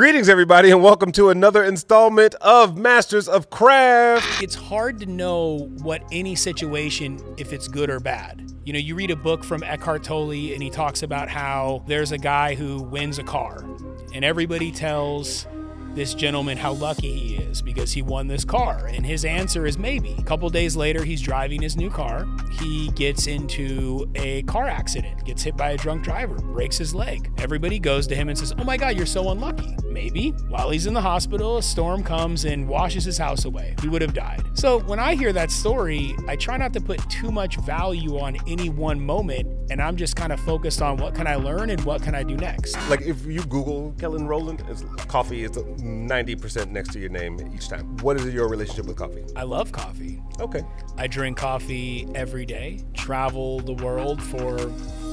Greetings, everybody, and welcome to another installment of Masters of Craft. It's hard to know what any situation, if it's good or bad. You know, you read a book from Eckhart Tolle, and he talks about how there's a guy who wins a car, and everybody tells this gentleman how lucky he is because he won this car. And his answer is maybe. A couple days later, he's driving his new car. He gets into a car accident, gets hit by a drunk driver, breaks his leg. Everybody goes to him and says, Oh my God, you're so unlucky. Maybe. While he's in the hospital, a storm comes and washes his house away. He would have died. So when I hear that story, I try not to put too much value on any one moment. And I'm just kind of focused on what can I learn and what can I do next. Like, if you Google Kellen Roland, coffee is 90% next to your name each time. What is your relationship with coffee? I love coffee. Okay. I drink coffee every day, travel the world for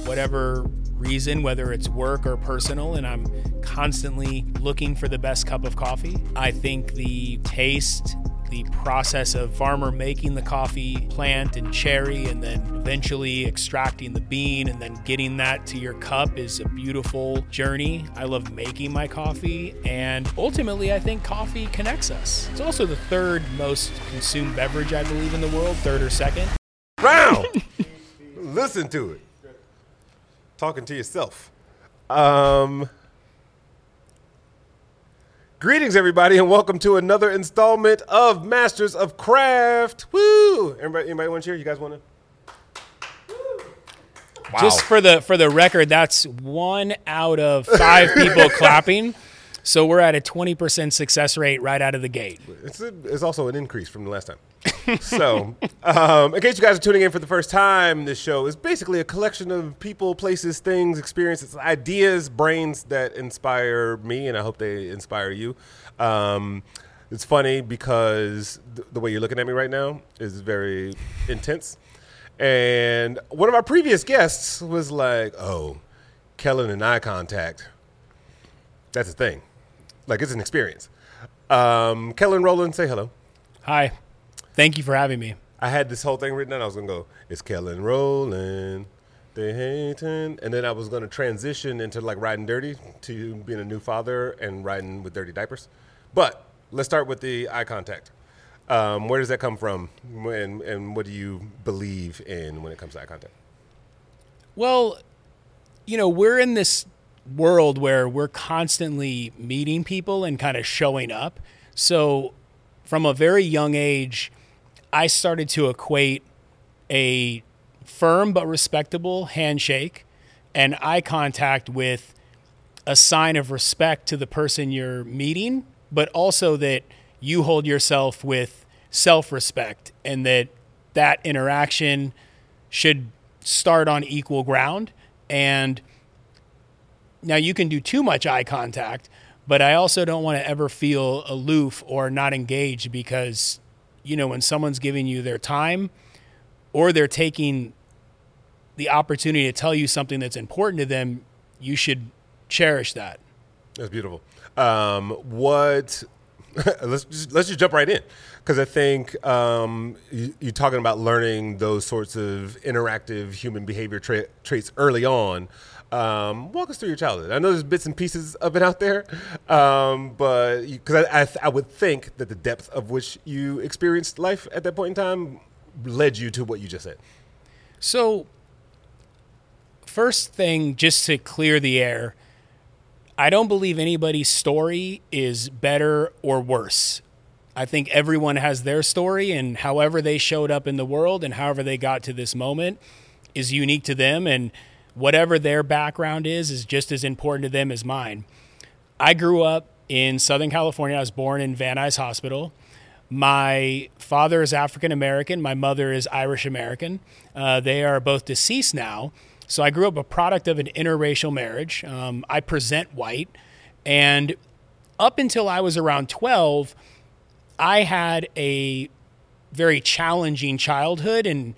whatever reason, whether it's work or personal, and I'm constantly looking for the best cup of coffee. I think the taste the process of farmer making the coffee plant and cherry and then eventually extracting the bean and then getting that to your cup is a beautiful journey. I love making my coffee and ultimately I think coffee connects us. It's also the third most consumed beverage I believe in the world, third or second. Round. Listen to it. Talking to yourself. Um Greetings, everybody, and welcome to another installment of Masters of Craft. Woo! Everybody, anybody want to cheer? You guys want to? Wow. Just for the for the record, that's one out of five people clapping. So we're at a 20% success rate right out of the gate. It's, a, it's also an increase from the last time. So, um, in case you guys are tuning in for the first time, this show is basically a collection of people, places, things, experiences, ideas, brains that inspire me, and I hope they inspire you. Um, it's funny because th- the way you're looking at me right now is very intense. And one of our previous guests was like, oh, Kellen and eye contact. That's a thing. Like it's an experience. Um, Kellen Roland, say hello. Hi. Thank you for having me. I had this whole thing written down. I was gonna go, it's Kellen Roland. They hating. And then I was gonna transition into like riding dirty to being a new father and riding with dirty diapers. But let's start with the eye contact. Um, where does that come from? And, and what do you believe in when it comes to eye contact? Well, you know, we're in this world where we're constantly meeting people and kind of showing up. So, from a very young age, I started to equate a firm but respectable handshake and eye contact with a sign of respect to the person you're meeting, but also that you hold yourself with self respect and that that interaction should start on equal ground. And now you can do too much eye contact, but I also don't want to ever feel aloof or not engaged because, you know, when someone's giving you their time or they're taking the opportunity to tell you something that's important to them, you should cherish that. That's beautiful. Um, what? let's just, let's just jump right in because I think um, you, are talking about learning those sorts of interactive human behavior tra- traits early on. Um, walk us through your childhood. I know there's bits and pieces of it out there, um, but because I, I, I, would think that the depth of which you experienced life at that point in time led you to what you just said. So, first thing, just to clear the air, I don't believe anybody's story is better or worse. I think everyone has their story, and however they showed up in the world and however they got to this moment is unique to them. And whatever their background is is just as important to them as mine. I grew up in Southern California. I was born in Van Nuys Hospital. My father is African American. My mother is Irish American. Uh, they are both deceased now. So I grew up a product of an interracial marriage. Um, I present white. And up until I was around 12, I had a very challenging childhood. And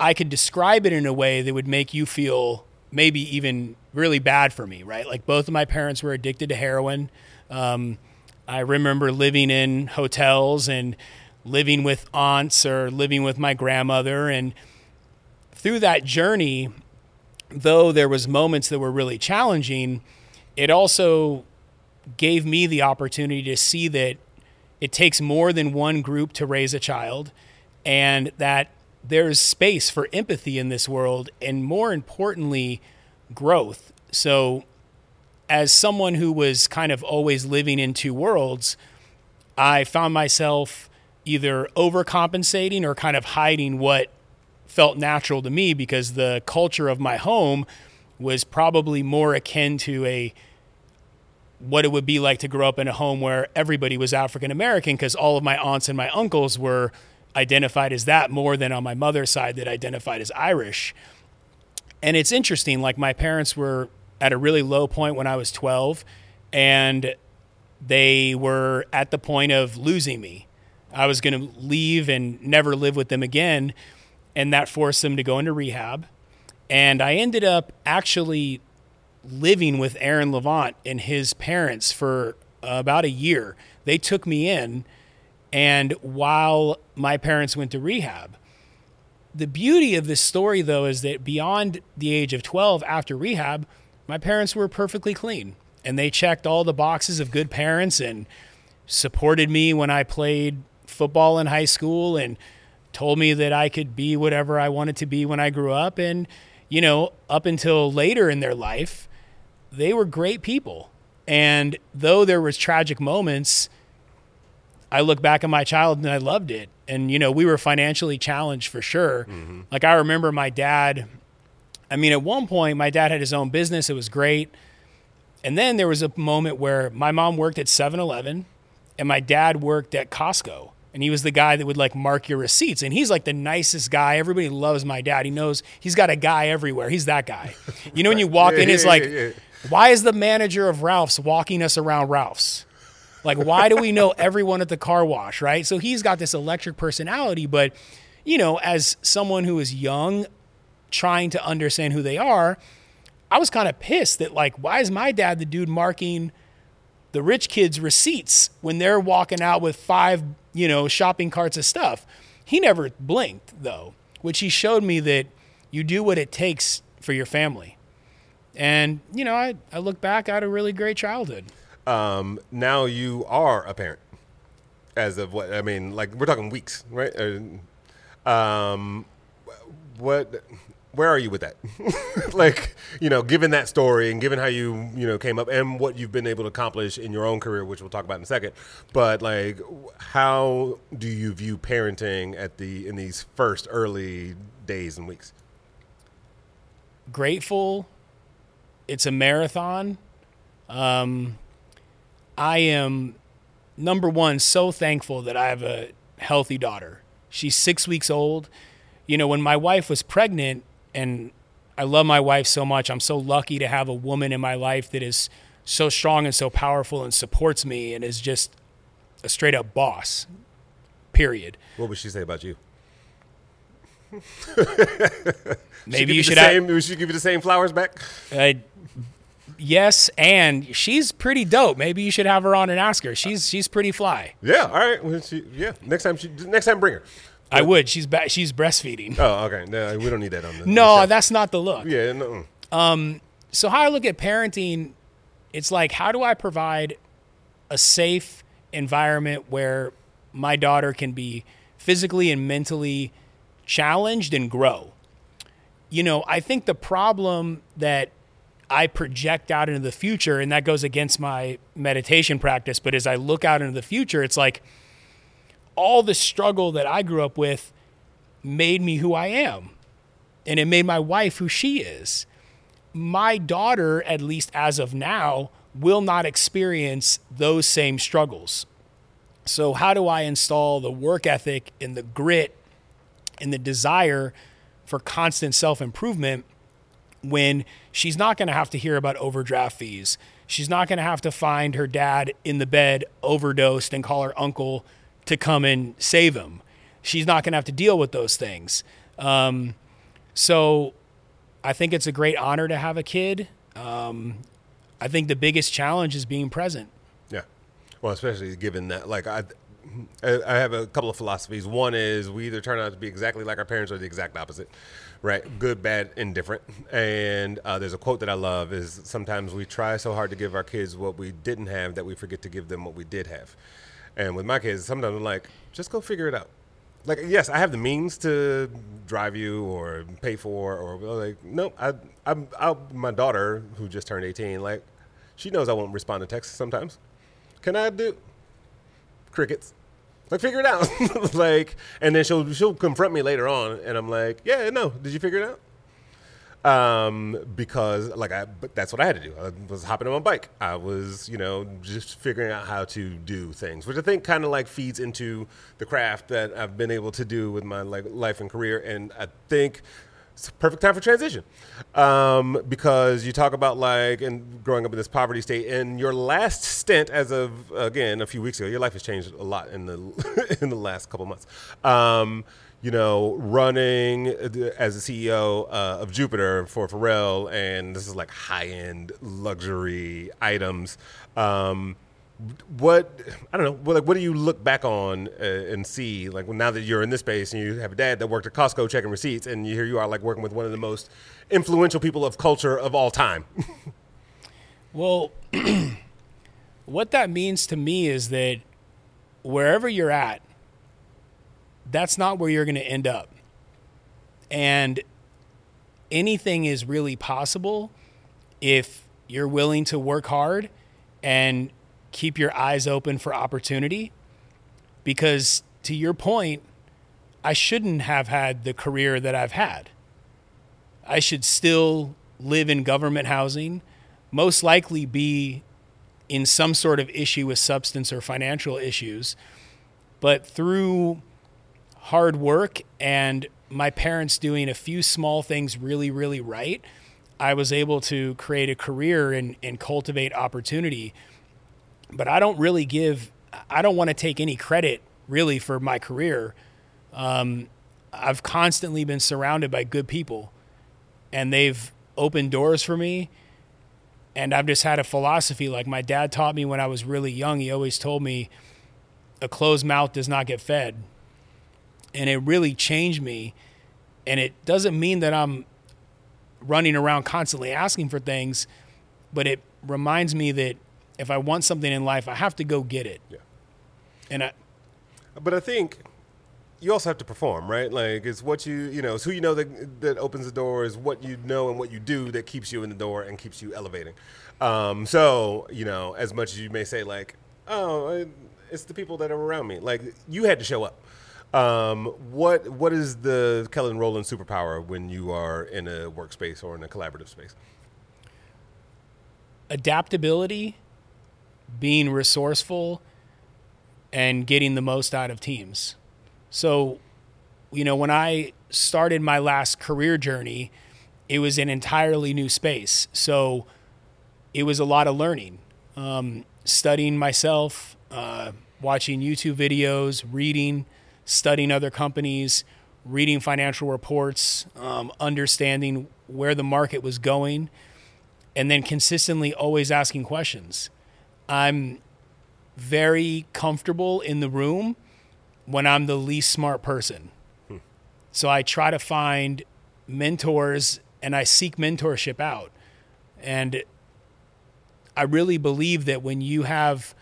I could describe it in a way that would make you feel maybe even really bad for me, right? Like both of my parents were addicted to heroin. Um, I remember living in hotels and living with aunts or living with my grandmother. And through that journey, though there was moments that were really challenging, it also gave me the opportunity to see that it takes more than one group to raise a child and that there's space for empathy in this world and more importantly growth. So as someone who was kind of always living in two worlds i found myself either overcompensating or kind of hiding what felt natural to me because the culture of my home was probably more akin to a what it would be like to grow up in a home where everybody was African American because all of my aunts and my uncles were identified as that more than on my mother's side that identified as Irish. And it's interesting, like my parents were at a really low point when I was 12, and they were at the point of losing me. I was going to leave and never live with them again, and that forced them to go into rehab. And I ended up actually living with Aaron Levant and his parents for about a year. They took me in, and while my parents went to rehab, the beauty of this story, though, is that beyond the age of 12, after rehab, my parents were perfectly clean and they checked all the boxes of good parents and supported me when I played football in high school and told me that I could be whatever I wanted to be when I grew up. And, you know, up until later in their life, they were great people. And though there was tragic moments, I look back at my childhood and I loved it. And you know, we were financially challenged for sure. Mm-hmm. Like I remember my dad. I mean, at one point, my dad had his own business. It was great. And then there was a moment where my mom worked at 7-Eleven and my dad worked at Costco. And he was the guy that would like mark your receipts. And he's like the nicest guy. Everybody loves my dad. He knows he's got a guy everywhere. He's that guy. You know, when you walk yeah, in, it's yeah, like, yeah, why is the manager of Ralph's walking us around Ralph's? Like, why do we know everyone at the car wash, right? So he's got this electric personality, but, you know, as someone who is young, trying to understand who they are, I was kind of pissed that, like, why is my dad the dude marking the rich kids' receipts when they're walking out with five, you know, shopping carts of stuff? He never blinked, though, which he showed me that you do what it takes for your family. And, you know, I, I look back, I had a really great childhood. Um, now you are a parent. As of what? I mean, like, we're talking weeks, right? Uh, um, what where are you with that? like, you know, given that story and given how you, you know, came up and what you've been able to accomplish in your own career, which we'll talk about in a second. But like, how do you view parenting at the in these first early days and weeks? Grateful it's a marathon. Um, I am number one so thankful that I have a healthy daughter. She's six weeks old. You know, when my wife was pregnant, and I love my wife so much, I'm so lucky to have a woman in my life that is so strong and so powerful and supports me and is just a straight up boss. Period. What would she say about you? Maybe you should. Same, have, she give you the same flowers back? Uh, yes, and she's pretty dope. Maybe you should have her on and ask her. She's she's pretty fly. Yeah. All right. Well, she, yeah. Next time, she, next time, bring her. I would. She's ba- she's breastfeeding. Oh, okay. No, we don't need that on the. no, that's not the look. Yeah. No. Um. So how I look at parenting, it's like how do I provide a safe environment where my daughter can be physically and mentally challenged and grow. You know, I think the problem that I project out into the future, and that goes against my meditation practice. But as I look out into the future, it's like all the struggle that I grew up with made me who I am. And it made my wife who she is. My daughter, at least as of now, will not experience those same struggles. So, how do I install the work ethic and the grit and the desire for constant self improvement when she's not going to have to hear about overdraft fees. She's not going to have to find her dad in the bed overdosed and call her uncle to come and save him. She's not going to have to deal with those things. Um, so I think it's a great honor to have a kid. Um, I think the biggest challenge is being present. Yeah. Well, especially given that, like, I, I have a couple of philosophies. One is we either turn out to be exactly like our parents or the exact opposite, right? Good, bad, indifferent. And uh, there's a quote that I love: is sometimes we try so hard to give our kids what we didn't have that we forget to give them what we did have. And with my kids, sometimes I'm like, just go figure it out. Like, yes, I have the means to drive you or pay for, or like, no, I, I'm, I'll, my daughter who just turned 18, like, she knows I won't respond to texts sometimes. Can I do crickets? Like, figure it out. like, and then she'll she'll confront me later on, and I'm like, yeah, no, did you figure it out? um, because like I, but that's what I had to do. I was hopping on my bike. I was, you know, just figuring out how to do things, which I think kind of like feeds into the craft that I've been able to do with my like life and career. And I think it's perfect time for transition um, because you talk about like and growing up in this poverty state and your last stint as of again a few weeks ago your life has changed a lot in the in the last couple months um, you know, running as a CEO uh, of Joopiter for Pharrell, and this is like high end luxury items. Um, what I don't know. What, like, what do you look back on uh, and see? Like, now that you're in this space and you have a dad that worked at Costco checking receipts, and you, here you are, like working with one of the most influential people of culture of all time. well, what that means to me is that wherever you're at, that's not where you're going to end up. And anything is really possible if you're willing to work hard and keep your eyes open for opportunity. Because to your point, I shouldn't have had the career that I've had. I should still live in government housing, most likely be in some sort of issue with substance or financial issues. But through hard work and my parents doing a few small things really, really right, I was able to create a career and, and cultivate opportunity. But I don't really give, I don't want to take any credit really for my career. Um, I've constantly been surrounded by good people and they've opened doors for me. And I've just had a philosophy like my dad taught me when I was really young. He always told me, a closed mouth does not get fed and it really changed me. And it doesn't mean that I'm running around constantly asking for things, but it reminds me that if I want something in life, I have to go get it. Yeah. And I, but I think you also have to perform, right? Like it's what you you know, it's who you know that that opens the door, is what you know and what you do that keeps you in the door and keeps you elevating. Um, so you know, as much as you may say, like, oh, it's the people that are around me. Like you had to show up. Um, what what is the Kellen Roland superpower when you are in a workspace or in a collaborative space? Adaptability, being resourceful, and getting the most out of teams. So, you know, when I started my last career journey, it was an entirely new space. So, it was a lot of learning, um, studying myself, uh, watching YouTube videos, reading studying other companies, reading financial reports, um, understanding where the market was going, and then consistently always asking questions. I'm very comfortable in the room when I'm the least smart person. Hmm. So I try to find mentors and I seek mentorship out. And I really believe that when you have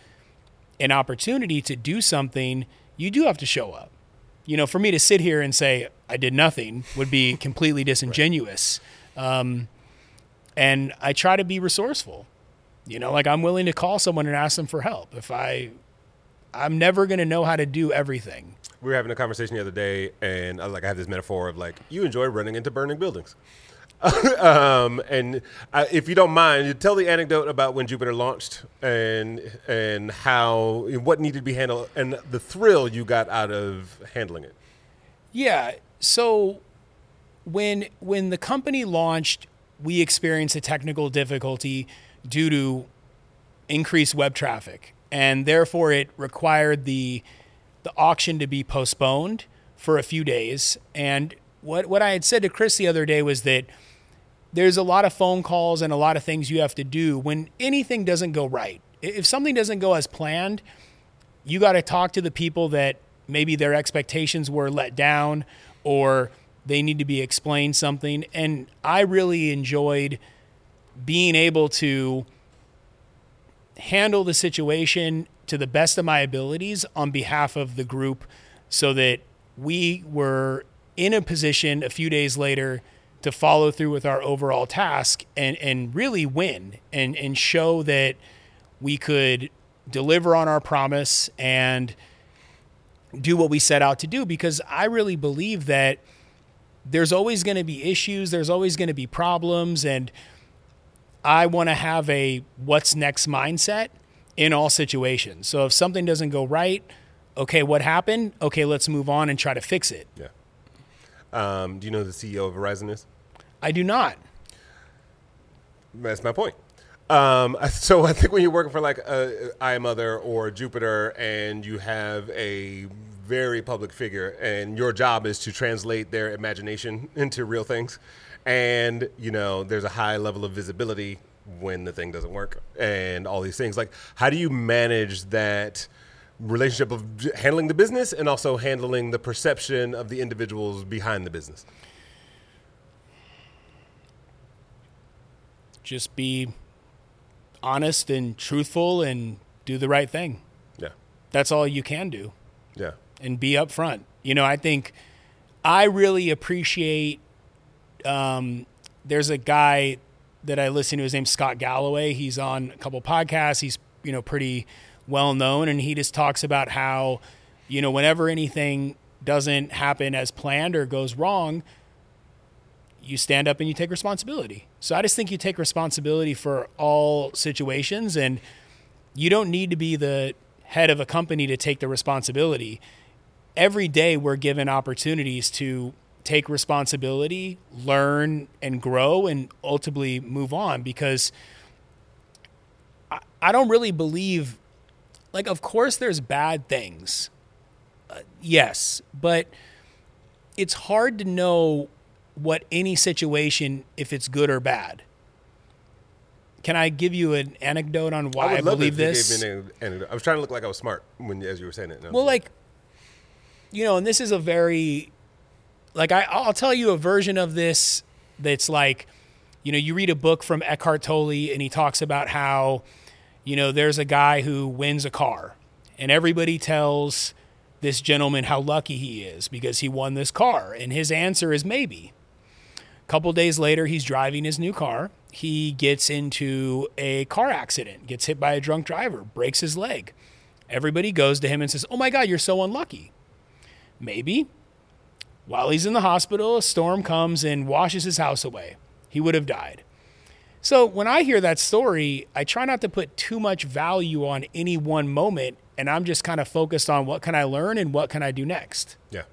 an opportunity to do something, you do have to show up you know, for me to sit here and say I did nothing would be completely disingenuous. Um, and I try to be resourceful. You know, like I'm willing to call someone and ask them for help. If I, I'm never going to know how to do everything. We were having a conversation the other day, and I, like I have this metaphor of like you enjoy running into burning buildings. um, and uh, if you don't mind, you tell the anecdote about when Joopiter launched and and how what needed to be handled and the thrill you got out of handling it. Yeah. So when when the company launched, we experienced a technical difficulty due to increased web traffic, and therefore it required the the auction to be postponed for a few days. And what what I had said to Chris the other day was that there's a lot of phone calls and a lot of things you have to do when anything doesn't go right. If something doesn't go as planned, you got to talk to the people that maybe their expectations were let down or they need to be explained something. And I really enjoyed being able to handle the situation to the best of my abilities on behalf of the group so that we were in a position a few days later to follow through with our overall task and, and really win and, and show that we could deliver on our promise and do what we set out to do. Because I really believe that there's always going to be issues, there's always going to be problems and I want to have a what's next mindset in all situations. So if something doesn't go right, okay, what happened? Okay, let's move on and try to fix it. Yeah. Um, do you know who the CEO of Verizon is? I do not. That's my point. Um, so I think when you're working for like a I AM OTHER or Joopiter and you have a very public figure and your job is to translate their imagination into real things. And you know there's a high level of visibility when the thing doesn't work and all these things. Like how do you manage that relationship of handling the business and also handling the perception of the individuals behind the business? Just be honest and truthful and do the right thing. Yeah. That's all you can do. Yeah and be upfront you know i think i really appreciate um, there's a guy that I listen to. His name's Scott Galloway. He's on a couple podcasts. He's you know pretty well known, and he just talks about how you know whenever anything doesn't happen as planned or goes wrong, you stand up and you take responsibility. So I just think you take responsibility for all situations, and you don't need to be the head of a company to take the responsibility. Every day we're given opportunities to take responsibility, learn and grow, and ultimately move on because I, I don't really believe, like, of course, there's bad things. Uh, yes, but it's hard to know what any situation, if it's good or bad. Can I give you an anecdote on why I, I believe this? An I was trying to look like I was smart when as you were saying it. No, well, like, you know, and this is a very like I, I'll tell you a version of this that's like, you know, you read a book from Eckhart Tolle and he talks about how, you know, there's a guy who wins a car and everybody tells this gentleman how lucky he is because he won this car. And his answer is maybe. A couple days later, he's driving his new car. He gets into a car accident, gets hit by a drunk driver, breaks his leg. Everybody goes to him and says, Oh my God, you're so unlucky. Maybe. While he's in the hospital, a storm comes and washes his house away. He would have died. So when I hear that story, I try not to put too much value on any one moment, and I'm just kind of focused on what can I learn and what can I do next. Yeah.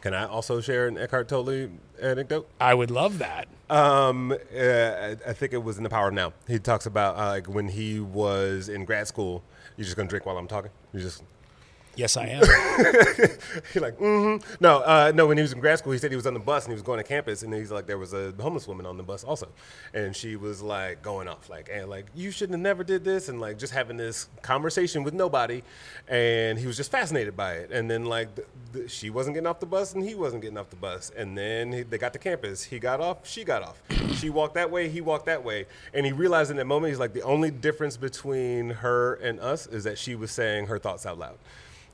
Can I also share an Eckhart Tolle anecdote? I would love that. Um, uh, I think it was in The Power of Now. He talks about uh, like when he was in grad school. You're just gonna drink while I'm talking. You just Yes, I am. He's like, mm-hmm. No, uh, no. When he was in grad school, he said he was on the bus and he was going to campus, and he's like, there was a homeless woman on the bus also, and she was like going off, like, and like, you shouldn't have never did this, and like just having this conversation with nobody, and he was just fascinated by it, and then like, the, the, she wasn't getting off the bus, and he wasn't getting off the bus, and then he, they got to campus, he got off, she got off, she walked that way, he walked that way, and he realized in that moment, he's like, the only difference between her and us is that she was saying her thoughts out loud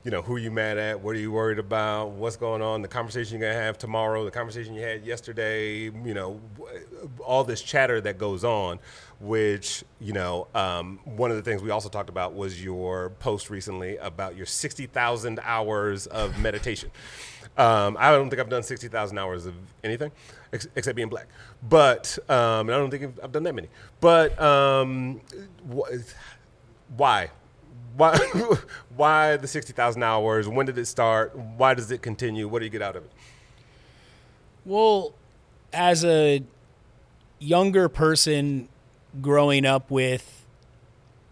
you know, who you mad at, what are you worried about, what's going on, the conversation you're gonna have tomorrow, the conversation you had yesterday, you know, all this chatter that goes on, which, you know, um, one of the things we also talked about was your post recently about your 60,000 hours of meditation. Um, I don't think I've done 60,000 hours of anything ex- except being black. But, um, I don't think I've done that many. But um, wh- why? Why why the 60,000 hours? When did it start? Why does it continue? What do you get out of it? Well, as a younger person growing up with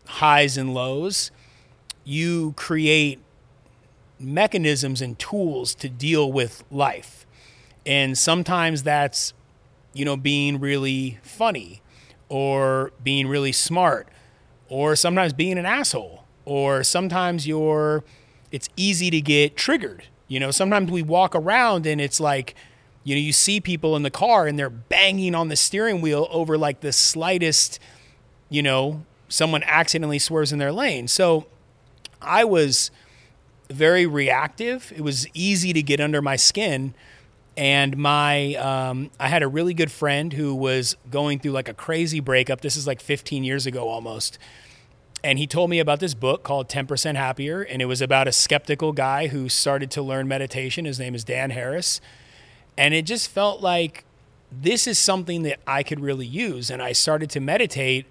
highs and lows, you create mechanisms and tools to deal with life. And sometimes that's, you know, being really funny or being really smart or sometimes being an asshole or sometimes you're it's easy to get triggered. You know, sometimes we walk around and it's like, you know, you see people in the car and they're banging on the steering wheel over like the slightest, you know, someone accidentally swerves in their lane. So I was very reactive. It was easy to get under my skin. And my, um, I had a really good friend who was going through like a crazy breakup. This is like 15 years ago almost. And he told me about this book called 10% Happier. And it was about a skeptical guy who started to learn meditation. His name is Dan Harris. And it just felt like this is something that I could really use. And I started to meditate.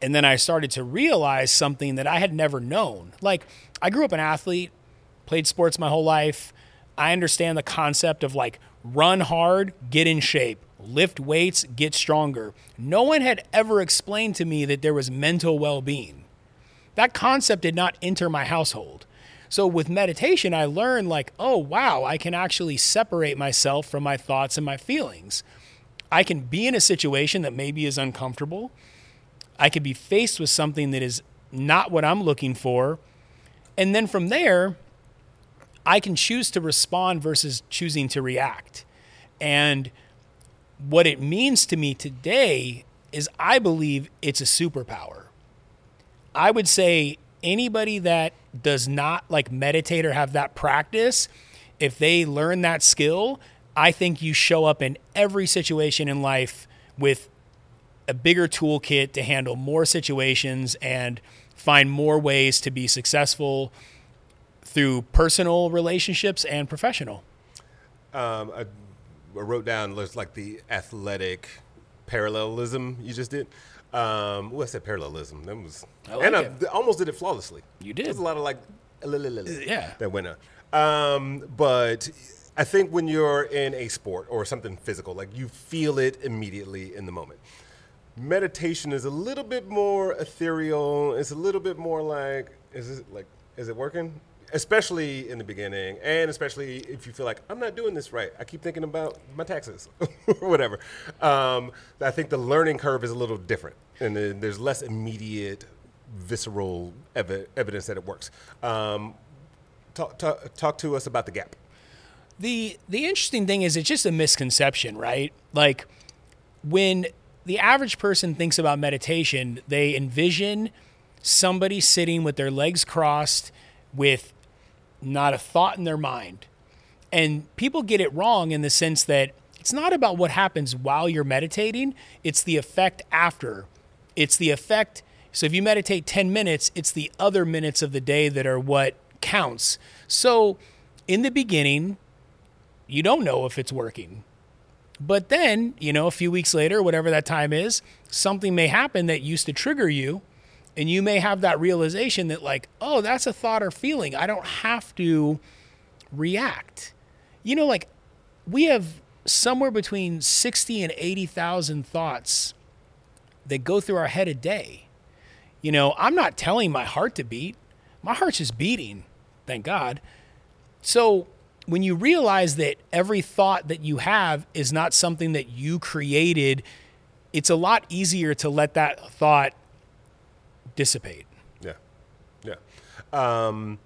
And then I started to realize something that I had never known. Like, I grew up an athlete, played sports my whole life. I understand the concept of like run hard, get in shape, lift weights, get stronger. No one had ever explained to me that there was mental well being. That concept did not enter my household. So with meditation, I learned like, oh, wow, I can actually separate myself from my thoughts and my feelings. I can be in a situation that maybe is uncomfortable. I could be faced with something that is not what I'm looking for. And then from there, I can choose to respond versus choosing to react. And what it means to me today is I believe it's a superpower. I would say anybody that does not like meditate or have that practice, if they learn that skill, I think you show up in every situation in life with a bigger toolkit to handle more situations and find more ways to be successful through personal relationships and professional. Um, wrote down looks like the athletic parallelism you just did. Um, well, I said parallelism. That was, I like and I it. almost did it flawlessly. You did. There's a lot of like, Yeah. that went on. Um, but I think when you're in a sport or something physical, like you feel it immediately in the moment. Meditation is a little bit more ethereal. It's a little bit more like, is it like, is it working? Especially in the beginning, and especially if you feel like I'm not doing this right. I keep thinking about my taxes or whatever. Um, I think the learning curve is a little different, and there's less immediate, visceral evi- evidence that it works. Um, talk, talk, talk to us about the gap. The the interesting thing is it's just a misconception, right? Like when the average person thinks about meditation, they envision somebody sitting with their legs crossed with not a thought in their mind. And people get it wrong in the sense that it's not about what happens while you're meditating, it's the effect after. It's the effect. So if you meditate 10 minutes, it's the other minutes of the day that are what counts. So in the beginning, you don't know if it's working. But then, you know, a few weeks later, whatever that time is, something may happen that used to trigger you. And you may have that realization that, like, oh, that's a thought or feeling. I don't have to react. You know, like, we have somewhere between 60 and 80,000 thoughts that go through our head a day. You know, I'm not telling my heart to beat, my heart's just beating, thank God. So when you realize that every thought that you have is not something that you created, it's a lot easier to let that thought dissipate. Yeah, yeah. Um,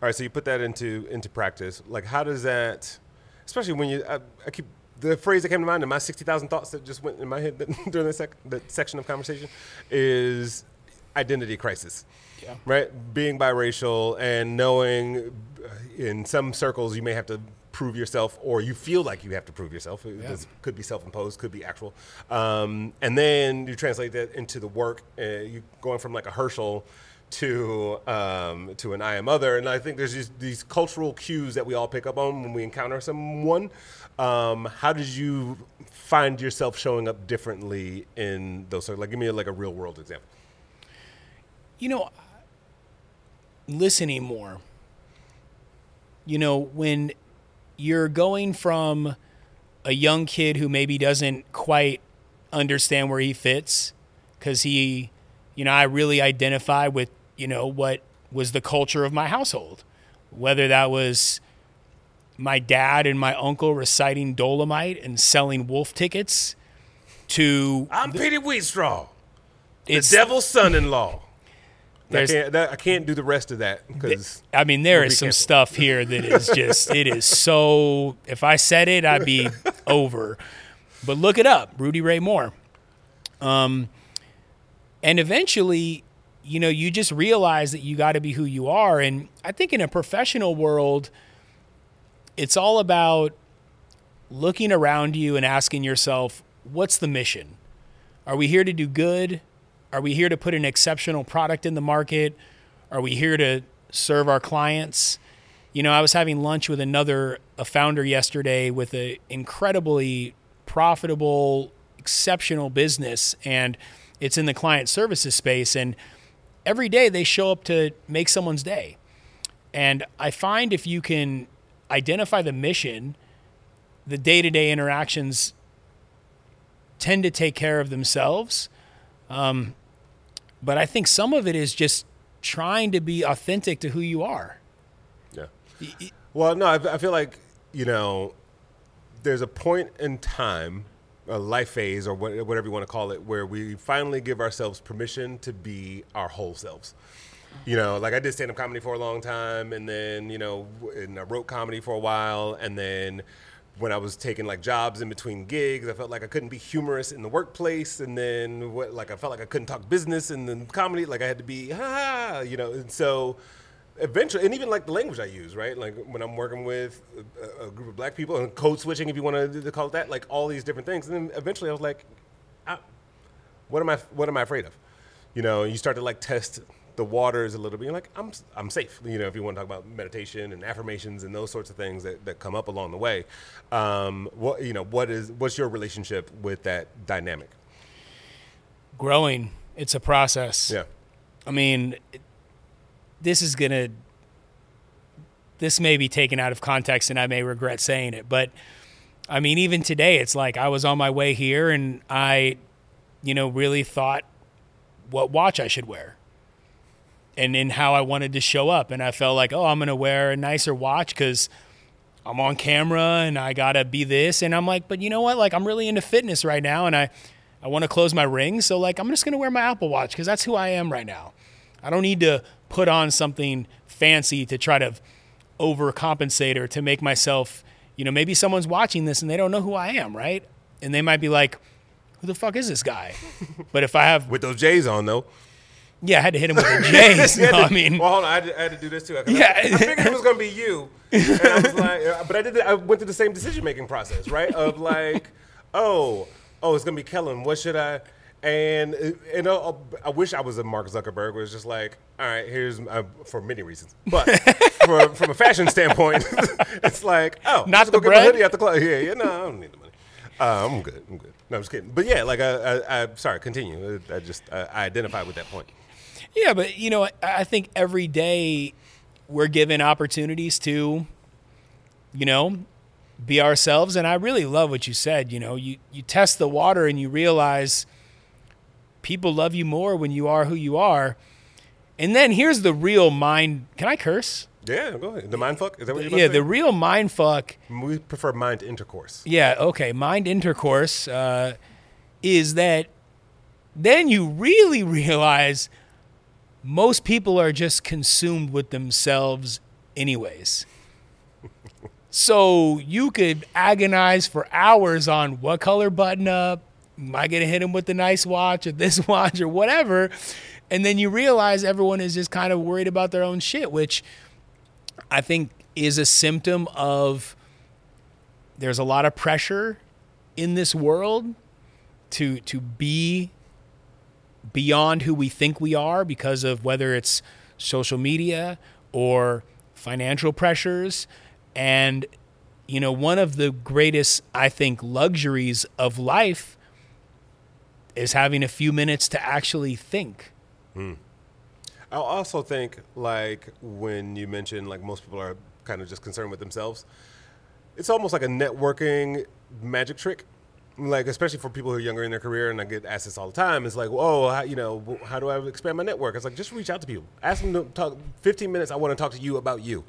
all right, so you put that into into practice. Like, how does that, especially when you, I, I keep the phrase that came to mind in my sixty thousand thoughts that just went in my head during that, sec, that section of conversation is identity crisis. Yeah. Right, being biracial and knowing uh, in some circles you may have to prove yourself, or you feel like you have to prove yourself. It this could be self-imposed, could be actual, um, and then you translate that into the work. Uh, you going from like a Herschel to um, to an I am other, and I think there's just these cultural cues that we all pick up on when we encounter someone. Um, how did you find yourself showing up differently in those? sort of Like, give me like a real world example. You know, listening more. You know, when you're going from a young kid who maybe doesn't quite understand where he fits because he, you know, I really identify with, you know, what was the culture of my household, whether that was my dad and my uncle reciting Dolomite and selling wolf tickets to I'm Petey Wheatstraw, the it's devil's son-in-law. I can't, that, I can't do the rest of that because I mean, there is some canceled. stuff here that is just, it is so, if I said it, I'd be over. But look it up, Rudy Ray Moore. Um, and eventually, you know, you just realize that you got to be who you are. And I think in a professional world, it's all about looking around you and asking yourself, what's the mission? Are we here to do good? Are we here to put an exceptional product in the market? Are we here to serve our clients? You know, I was having lunch with another a founder yesterday with an incredibly profitable, exceptional business, and it's in the client services space. And every day they show up to make someone's day. And I find if you can identify the mission, the day to day interactions tend to take care of themselves. Um, but I think some of it is just trying to be authentic to who you are. Yeah. Well, no, I, I feel like you know, there's a point in time, a life phase, or what- whatever you want to call it, where we finally give ourselves permission to be our whole selves. You know, like I did stand up comedy for a long time, and then you know, and I wrote comedy for a while, and then when I was taking like jobs in between gigs, I felt like I couldn't be humorous in the workplace, and then what, like I felt like I couldn't talk business in the comedy, like I had to be ha, ha you know, and so eventually, and even like the language I use, right? Like when I'm working with a, a group of black people and code switching, if you want to call it that, like all these different things. And then eventually, I was like, I, what am I? What am I afraid of? You know, you start to like test the water is a little bit. You're like, I'm, I'm safe. You know, if you want to talk about meditation and affirmations and those sorts of things that, that come up along the way. Um, what you know, what is what's your relationship with that dynamic? Growing, it's a process. Yeah. I mean, it- this is going to, this may be taken out of context and I may regret saying it, but I mean, even today, it's like I was on my way here and I, you know, really thought what watch I should wear and in how I wanted to show up. And I felt like, oh, I'm going to wear a nicer watch because I'm on camera and I got to be this. And I'm like, but you know what? Like, I'm really into fitness right now and I, I want to close my ring. So, like, I'm just going to wear my Apple Watch because that's who I am right now. I don't need to put on something fancy to try to overcompensate or to make myself, you know, maybe someone's watching this and they don't know who I am, right? And they might be like, who the fuck is this guy? but if I have, With those J's on though. Yeah, I had to hit him with a. You had to- I mean, well, hold on. I had, to, I had to do this too. Yeah. I, I figured it was going to be you, and I was like, uh, but I did. the- I went through the same decision making process, right? Of like, oh, oh, it's going to be Kellen. What should I? And uh, and uh, I wish I was a Mark Zuckerberg. It's just like, all right, here's uh, for many reasons, but for, from a fashion standpoint, it's like, oh, Not the go get bread? my hoodie out the club. Yeah, yeah, no, I don't need the money. Uh, I'm good. I'm good. No, I'm just kidding. But yeah, like I, I, I sorry, continue. I just I, I identified with that point. Yeah, but you know, I, I think every day we're given opportunities to, you know, be ourselves. And I really love what you said. You know, you you test the water and you realize people love you more when you are who you are. And then here's the real mind. Can I curse? Yeah, go ahead. The mind fuck? Is that what you're Yeah, the real mind fuck. We prefer mind intercourse. Yeah, okay. Mind intercourse uh, is that then you really realize most people are just consumed with themselves, anyways. so you could agonize for hours on what color button up, am I going to hit him with the nice watch or this watch or whatever. And then you realize everyone is just kind of worried about their own shit, which I think is a symptom of there's a lot of pressure in this world to to be beyond who we think we are because of whether it's social media or financial pressures. And you know one of the greatest i think luxuries of life is having a few minutes to actually think. Hmm. I also think like when you mention like most people are kind of just concerned with themselves, it's almost like a networking magic trick. Like especially for people who are younger in their career, and I get asked this all the time. It's like, oh, how, you know, how do I expand my network? It's like just reach out to people, ask them to talk. Fifteen minutes, I want to talk to you about you.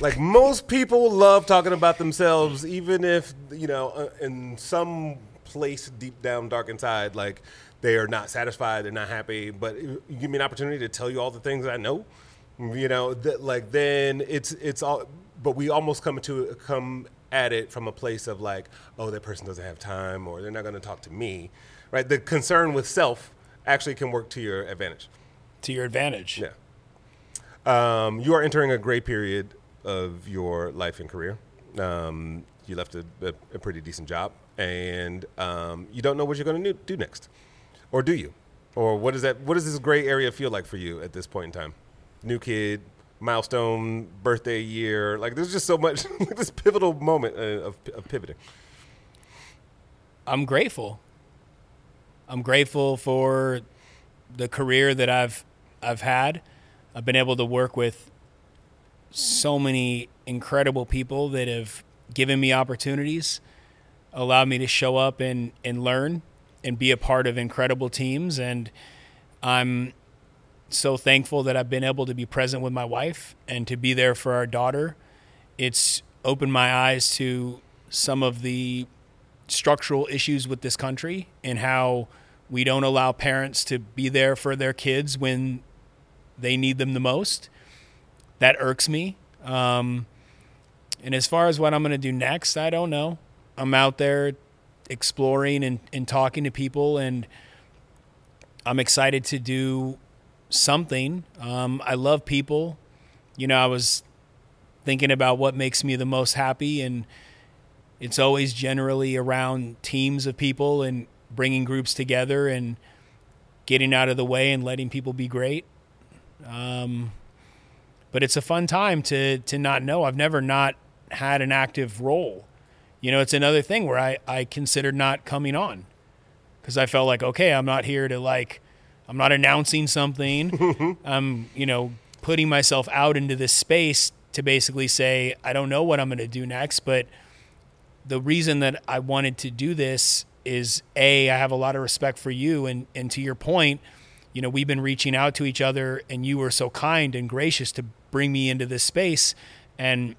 Like most people love talking about themselves, even if you know, uh, in some place deep down, dark inside, like they are not satisfied, they're not happy, but you give me an opportunity to tell you all the things I know, you know, that like then it's it's all. But we almost come to come at it from a place of like, oh, that person doesn't have time, or they're not going to talk to me, right? The concern with self actually can work to your advantage. To your advantage. Yeah. Um, you are entering a gray period of your life and career. Um, you left a, a, a, pretty decent job, and um, you don't know what you're going to do next, or do you? Or what does that? What does this gray area feel like for you at this point in time? New kid, milestone, birthday year. Like there's just so much. this pivotal moment uh, of, of pivoting. I'm grateful. I'm grateful for the career that I've I've had. I've been able to work with so many incredible people that have given me opportunities, allowed me to show up and, and learn and be a part of incredible teams. And I'm so thankful that I've been able to be present with my wife and to be there for our daughter. It's opened my eyes to some of the structural issues with this country and how we don't allow parents to be there for their kids when they need them the most. That irks me. Um, and as far as what I'm going to do next, I don't know. I'm out there exploring and, and talking to people, and I'm excited to do something. Um, I love people. You know, I was thinking about what makes me the most happy, and it's always generally around teams of people and bringing groups together and getting out of the way and letting people be great. Um, but it's a fun time to to not know. I've never not had an active role. You know, it's another thing where I I considered not coming on because I felt like okay, I'm not here to like I'm not announcing something. Mm-hmm. I'm you know putting myself out into this space to basically say I don't know what I'm going to do next, but the reason that I wanted to do this is a I have a lot of respect for you and and to your point, you know, we've been reaching out to each other and you were so kind and gracious to bring me into this space and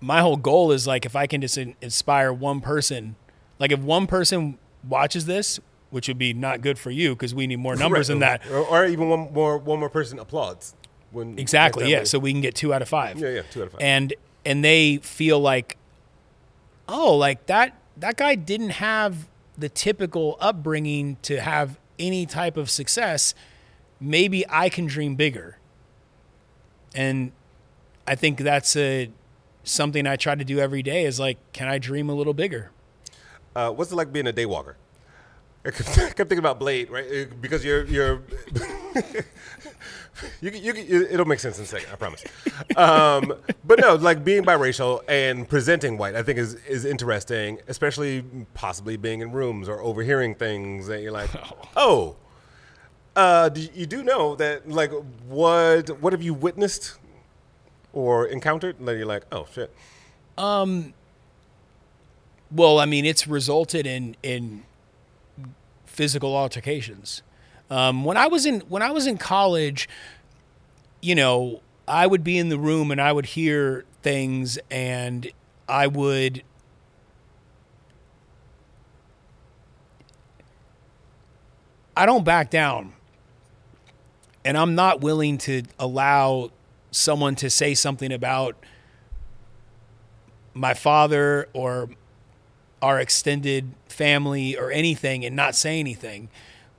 my whole goal is like if I can just inspire one person, like if one person watches this, which would be not good for you because we need more numbers right. than that, or, or, even one more one more person applauds. When exactly, yeah. Way. So we can get two out of five. Yeah, yeah, two out of five. And and they feel like, oh, like that that guy didn't have the typical upbringing to have any type of success. Maybe I can dream bigger. And I think that's a something I try to do every day is like, can I dream a little bigger? Uh, what's it like being a day walker? I kept thinking about Blade, right? Uh, because you're you're you, you, you, it'll make sense in a second, I promise. Um, but no, like being biracial and presenting white, I think is is interesting, especially possibly being in rooms or overhearing things that you're like, oh, uh, you do know that like what what have you witnessed or encountered that you're like, oh shit. Um. Well, I mean, it's resulted in in physical altercations. Um, when I was in when I was in college, you know, I would be in the room and I would hear things, and I would. I don't back down. And I'm not willing to allow someone to say something about my father or our extended family or anything and not say anything.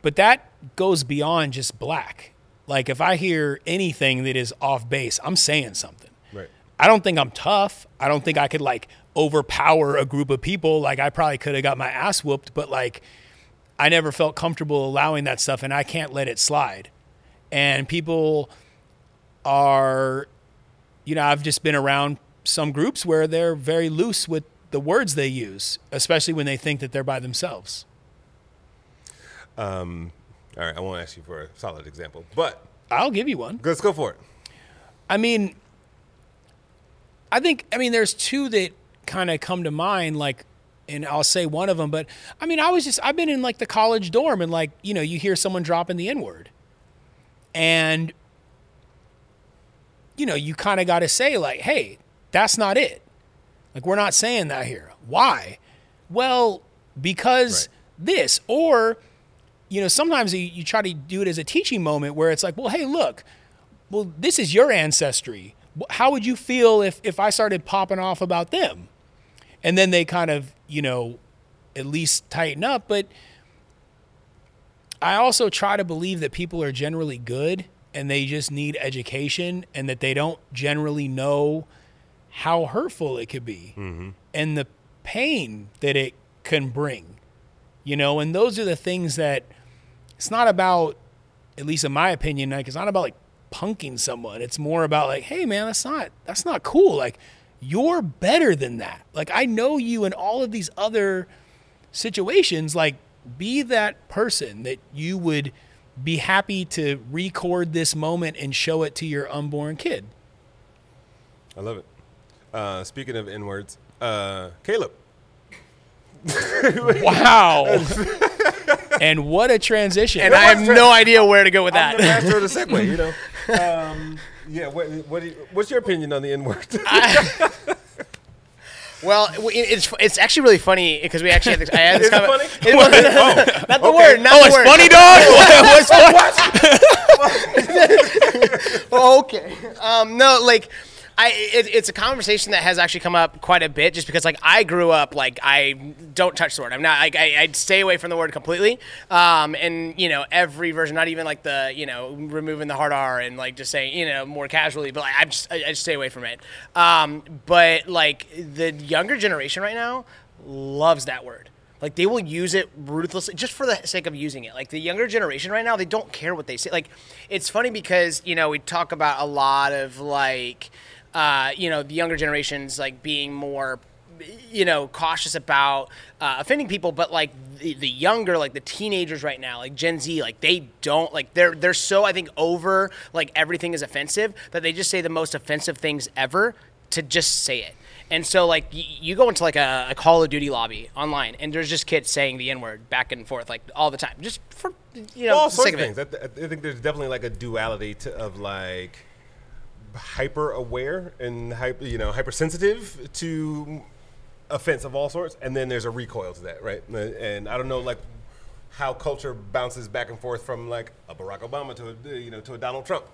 But that goes beyond just black. Like if I hear anything that is off base, I'm saying something. Right. I don't think I'm tough. I don't think I could like overpower a group of people. Like I probably could have got my ass whooped, but like I never felt comfortable allowing that stuff and I can't let it slide. And people are you know, I've just been around some groups where they're very loose with the words they use, especially when they think that they're by themselves. Um, all right, I won't ask you for a solid example, but I'll give you one. Let's go for it. I mean, I think I mean there's two that kind of come to mind, like, and I'll say one of them. But I mean, I was just I've been in like the college dorm, and like you know you hear someone dropping the N word, and you know you kind of got to say like, hey, that's not it. Like we're not saying that here. Why? Well, because right. this or you know, sometimes you, you try to do it as a teaching moment where it's like, well, hey, look, well, this is your ancestry. How would you feel if, if I started popping off about them? And then they kind of, you know, at least tighten up. But I also try to believe that people are generally good and they just need education and that they don't generally know how hurtful it could be mm-hmm. and the pain that it can bring. You know, and those are the things that it's not about, at least in my opinion, like it's not about like punking someone. It's more about like, hey man, that's not that's not cool. Like you're better than that. Like I know you in all of these other situations. Like be that person that you would be happy to record this moment and show it to your unborn kid. I love it. Uh, speaking of N words, uh, Caleb. Wow. and what a transition. And I have no idea where to go with I'm the that. master of the segue, you know. Um, yeah, what, what do you, what's your opinion on the N word? well, it's it's actually really funny because we actually had this, I had this Is it funny? It was- not the okay. word. Not oh, the it's word. funny, dog? What's Oh, okay. Um, no, like I, it, it's a conversation that has actually come up quite a bit, just because like I grew up like I don't touch the word. I'm not like I, I'd stay away from the word completely. Um, and you know every version, not even like the you know removing the hard R and like just saying you know more casually, but like I just I, I just stay away from it. Um, but like the younger generation right now loves that word. Like they will use it ruthlessly just for the sake of using it. Like the younger generation right now, they don't care what they say. Like it's funny because you know we talk about a lot of like uh, you know the younger generations like being more you know cautious about uh, offending people but like the, the younger like the teenagers right now like gen z like they don't like they're they're so i think over like everything is offensive that they just say the most offensive things ever to just say it and so like y- you go into like a, a call of duty lobby online and there's just kids saying the n-word back and forth like all the time just for you know all sorts of things. I, th- I think there's definitely like a duality to, of like hyper aware and hyper, you know, hypersensitive to offense of all sorts, and then there's a recoil to that, right? And I don't know, like how culture bounces back and forth from like a Barack Obama to a, you know to a Donald Trump.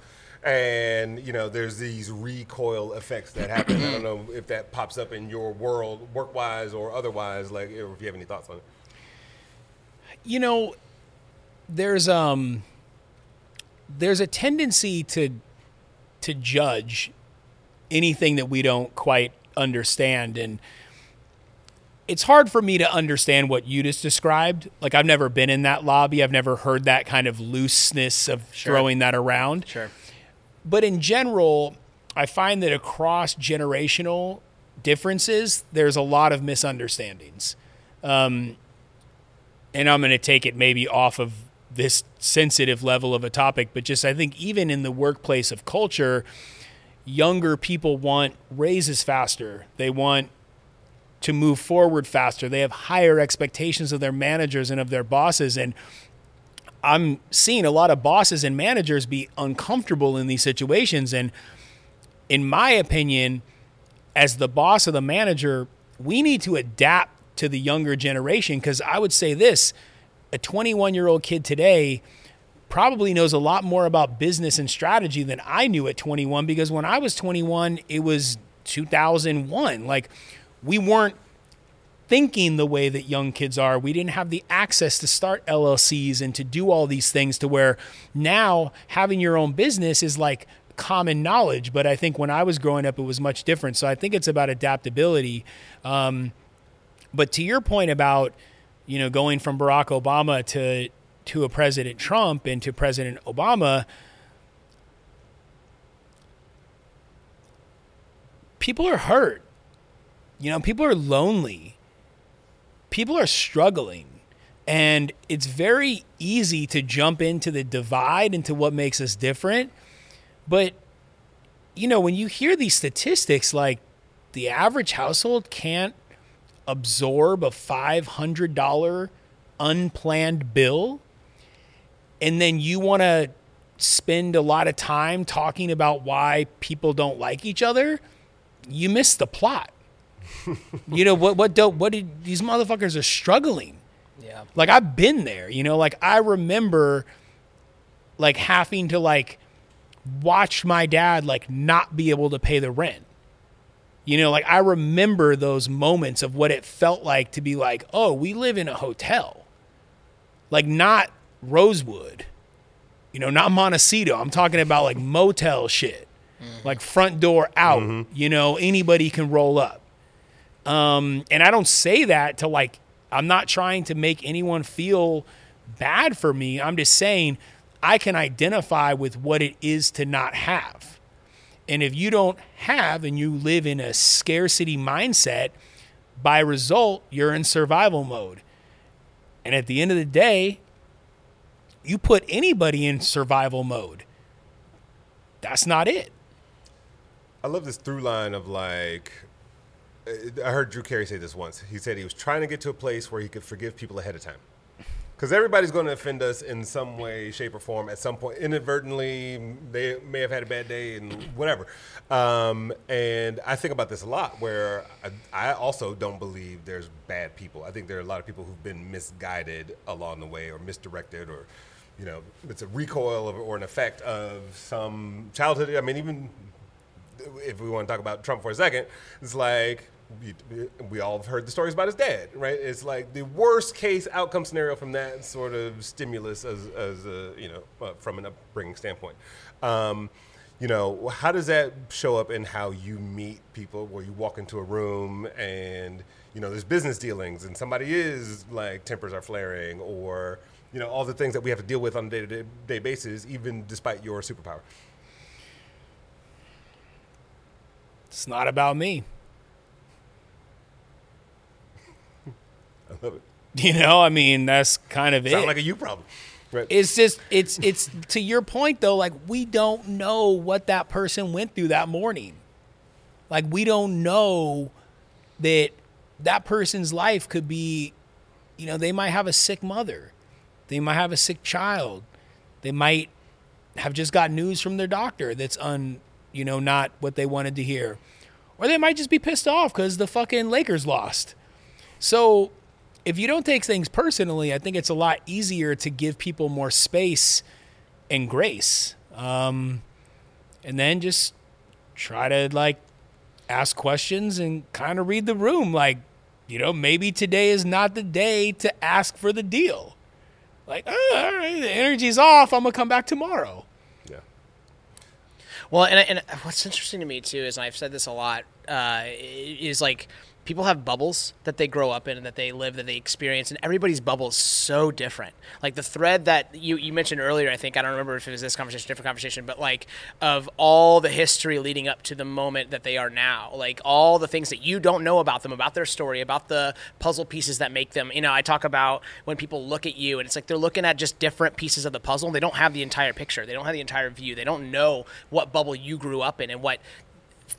And you know, there's these recoil effects that happen. I don't know if that pops up in your world, work-wise or otherwise. Like, or if you have any thoughts on it. you know there's um there's a tendency to to judge anything that we don't quite understand. And it's hard for me to understand what you just described. Like i've never been in that lobby. I've never heard that kind of looseness of throwing that around. Sure. But in general, I find that across generational differences, there's a lot of misunderstandings. Um, and I'm going to take it maybe off of this sensitive level of a topic, but just I think even in the workplace of culture, younger people want raises faster. They want to move forward faster. They have higher expectations of their managers and of their bosses. And I'm seeing a lot of bosses and managers be uncomfortable in these situations. And in my opinion, as the boss of the manager, we need to adapt to the younger generation. Because I would say this a 21 year old kid today probably knows a lot more about business and strategy than I knew at 21. Because when I was 21, it was 2001. Like, we weren't thinking the way that young kids are. We didn't have the access to start LLCs and to do all these things to where now having your own business is like common knowledge. But I think when I was growing up, it was much different. So I think it's about adaptability. Um, but to your point about, you know, going from Barack Obama to to a President Trump and to President Obama, people are hurt. You know, people are lonely. People are struggling. And it's very easy to jump into the divide into what makes us different. But, you know, when you hear these statistics, like the average household can't absorb a $500 unplanned bill, and then you want to spend a lot of time talking about why people don't like each other, you miss the plot. you know what? What don't? What did these motherfuckers are struggling? Yeah. Like I've been there, you know, like I remember like having to like watch my dad like not be able to pay the rent. You know, like I remember those moments of what it felt like to be like, "Oh, we live in a hotel." Like not Rosewood. You know, not Montecito. I'm talking about like motel shit. Like front door out, you know, anybody can roll up. Um, and I don't say that to like, I'm not trying to make anyone feel bad for me. I'm just saying I can identify with what it is to not have. And if you don't have and you live in a scarcity mindset, by result, you're in survival mode. And at the end of the day, you put anybody in survival mode. That's not it. I love this through line of like, I heard Drew Carey say this once. He said he was trying to get to a place where he could forgive people ahead of time. Because everybody's going to offend us in some way, shape, or form at some point. Inadvertently, they may have had a bad day and whatever. Um, and I think about this a lot where I, I also don't believe there's bad people. I think there are a lot of people who've been misguided along the way or misdirected or, you know, it's a recoil of, or an effect of some childhood. I mean, even if we want to talk about Trump for a second, it's like we, we all have heard the stories about his dad, right? It's like the worst case outcome scenario from that sort of stimulus, as, as a, you know, uh, from an upbringing standpoint. Um, you know, how does that show up in how you meet people? Where you walk into a room and you know there's business dealings, and somebody is like tempers are flaring, or you know all the things that we have to deal with on a day-to-day basis, even despite your superpower. It's not about me. I love it. You know, I mean, that's kind of Sound it. like a you problem, right? it's just it's it's to your point though like we don't know what that person went through that morning like we don't know that that person's life could be you know they might have a sick mother they might have a sick child they might have just got news from their doctor that's un you know not what they wanted to hear or they might just be pissed off because the fucking lakers lost so if you don't take things personally, I think it's a lot easier to give people more space and grace. Um, and then just try to like ask questions and kind of read the room. Like, you know, maybe today is not the day to ask for the deal. Like, oh, all right, the energy's off. I'm going to come back tomorrow. yeah. Well, and, and what's interesting to me too is, and I've said this a lot, uh, is like people have bubbles that they grow up in and that they live, that they experience, and everybody's bubble is so different. Like the thread that you, you mentioned earlier, I think I don't remember if it was this conversation, different conversation, but like of all the history leading up to the moment that they are now, like all the things that you don't know about them, about their story, about the puzzle pieces that make them. You know, I talk about when people look at you and it's like they're looking at just different pieces of the puzzle. They don't have the entire picture. They don't have the entire view. They don't know what bubble you grew up in and what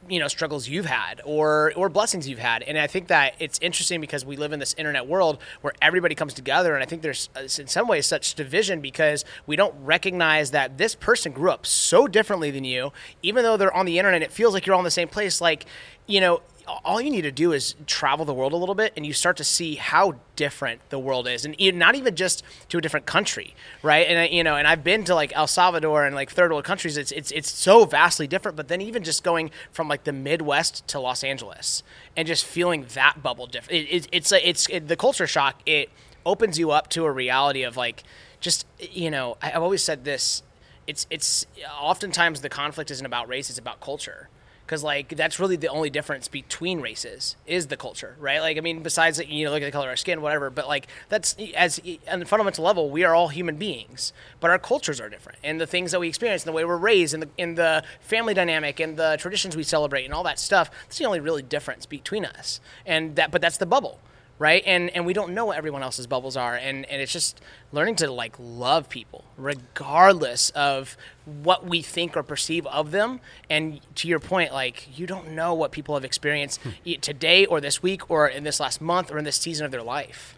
you know struggles you've had or or blessings you've had. And i think that it's interesting because we live in this internet world where everybody comes together. And i think there's uh, in some ways such division because we don't recognize that this person grew up so differently than you. Even though they're on the internet it feels like you're all in the same place. Like you know all you need to do is travel the world a little bit and you start to see how different the world is and not even just to a different country right? And I, you know and i've been to like el salvador and like third world countries. It's it's it's so vastly different but then even just going from like the midwest to los angeles and just feeling that bubble different it, it, it's a, it's it, the culture shock it opens you up to a reality of like just you know i've always said this it's it's oftentimes the conflict isn't about race it's about culture because like that's really the only difference between races is the culture right? Like i mean besides you know look at the color of our skin whatever but like that's as on the fundamental level we are all human beings but our cultures are different. And the things that we experience and the way we're raised and the, in the family dynamic and the traditions we celebrate and all that stuff that's the only really difference between us. And that but that's the bubble right? And and we don't know what everyone else's bubbles are. And and it's just learning to like love people regardless of what we think or perceive of them. And to your point like you don't know what people have experienced hmm. e- today or this week or in this last month or in this season of their life.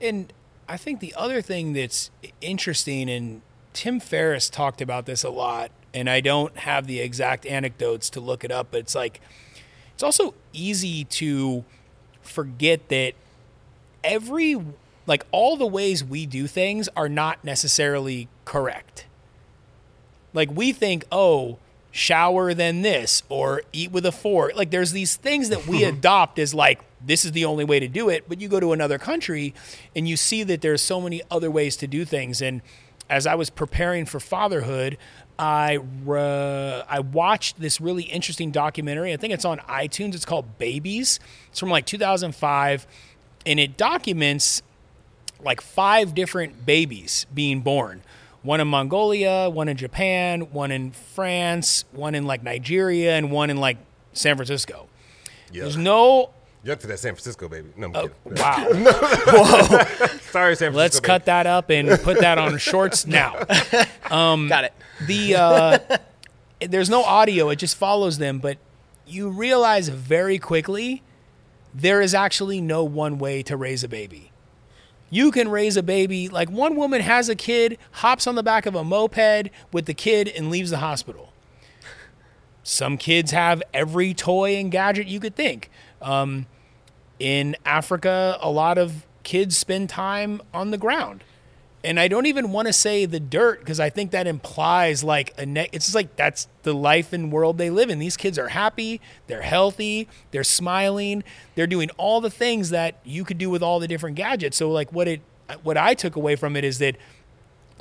And I think the other thing that's interesting, and Tim Ferriss talked about this a lot, and I don't have the exact anecdotes to look it up, but it's like, it's also easy to forget that every like all the ways we do things are not necessarily correct. Like we think, oh, shower then this or eat with a fork. Like there's these things that we adopt as like this is the only way to do it, but you go to another country and you see that there's so many other ways to do things and as I was preparing for fatherhood, I uh, I watched this really interesting documentary. I think it's on iTunes. It's called Babies. It's from like 2005 and it documents like five different babies being born one in Mongolia, one in Japan, one in France, one in like Nigeria, and one in like San Francisco. Yeah. There's no. Yuck to that San Francisco baby. No, I'm Oh, kidding. wow. Whoa. Sorry, San Francisco. Let's baby. cut that up and put that on shorts now. Got it. The uh, there's no audio; it just follows them. But you realize very quickly there is actually no one way to raise a baby. You can raise a baby like one woman has a kid, hops on the back of a moped with the kid, and leaves the hospital. Some kids have every toy and gadget you could think. Um, in Africa, a lot of kids spend time on the ground. And I don't even want to say the dirt because I think that implies like a net. it's just like that's the life and world they live in. These kids are happy, they're healthy, they're smiling, they're doing all the things that you could do with all the different gadgets. So like what it what I took away from it is that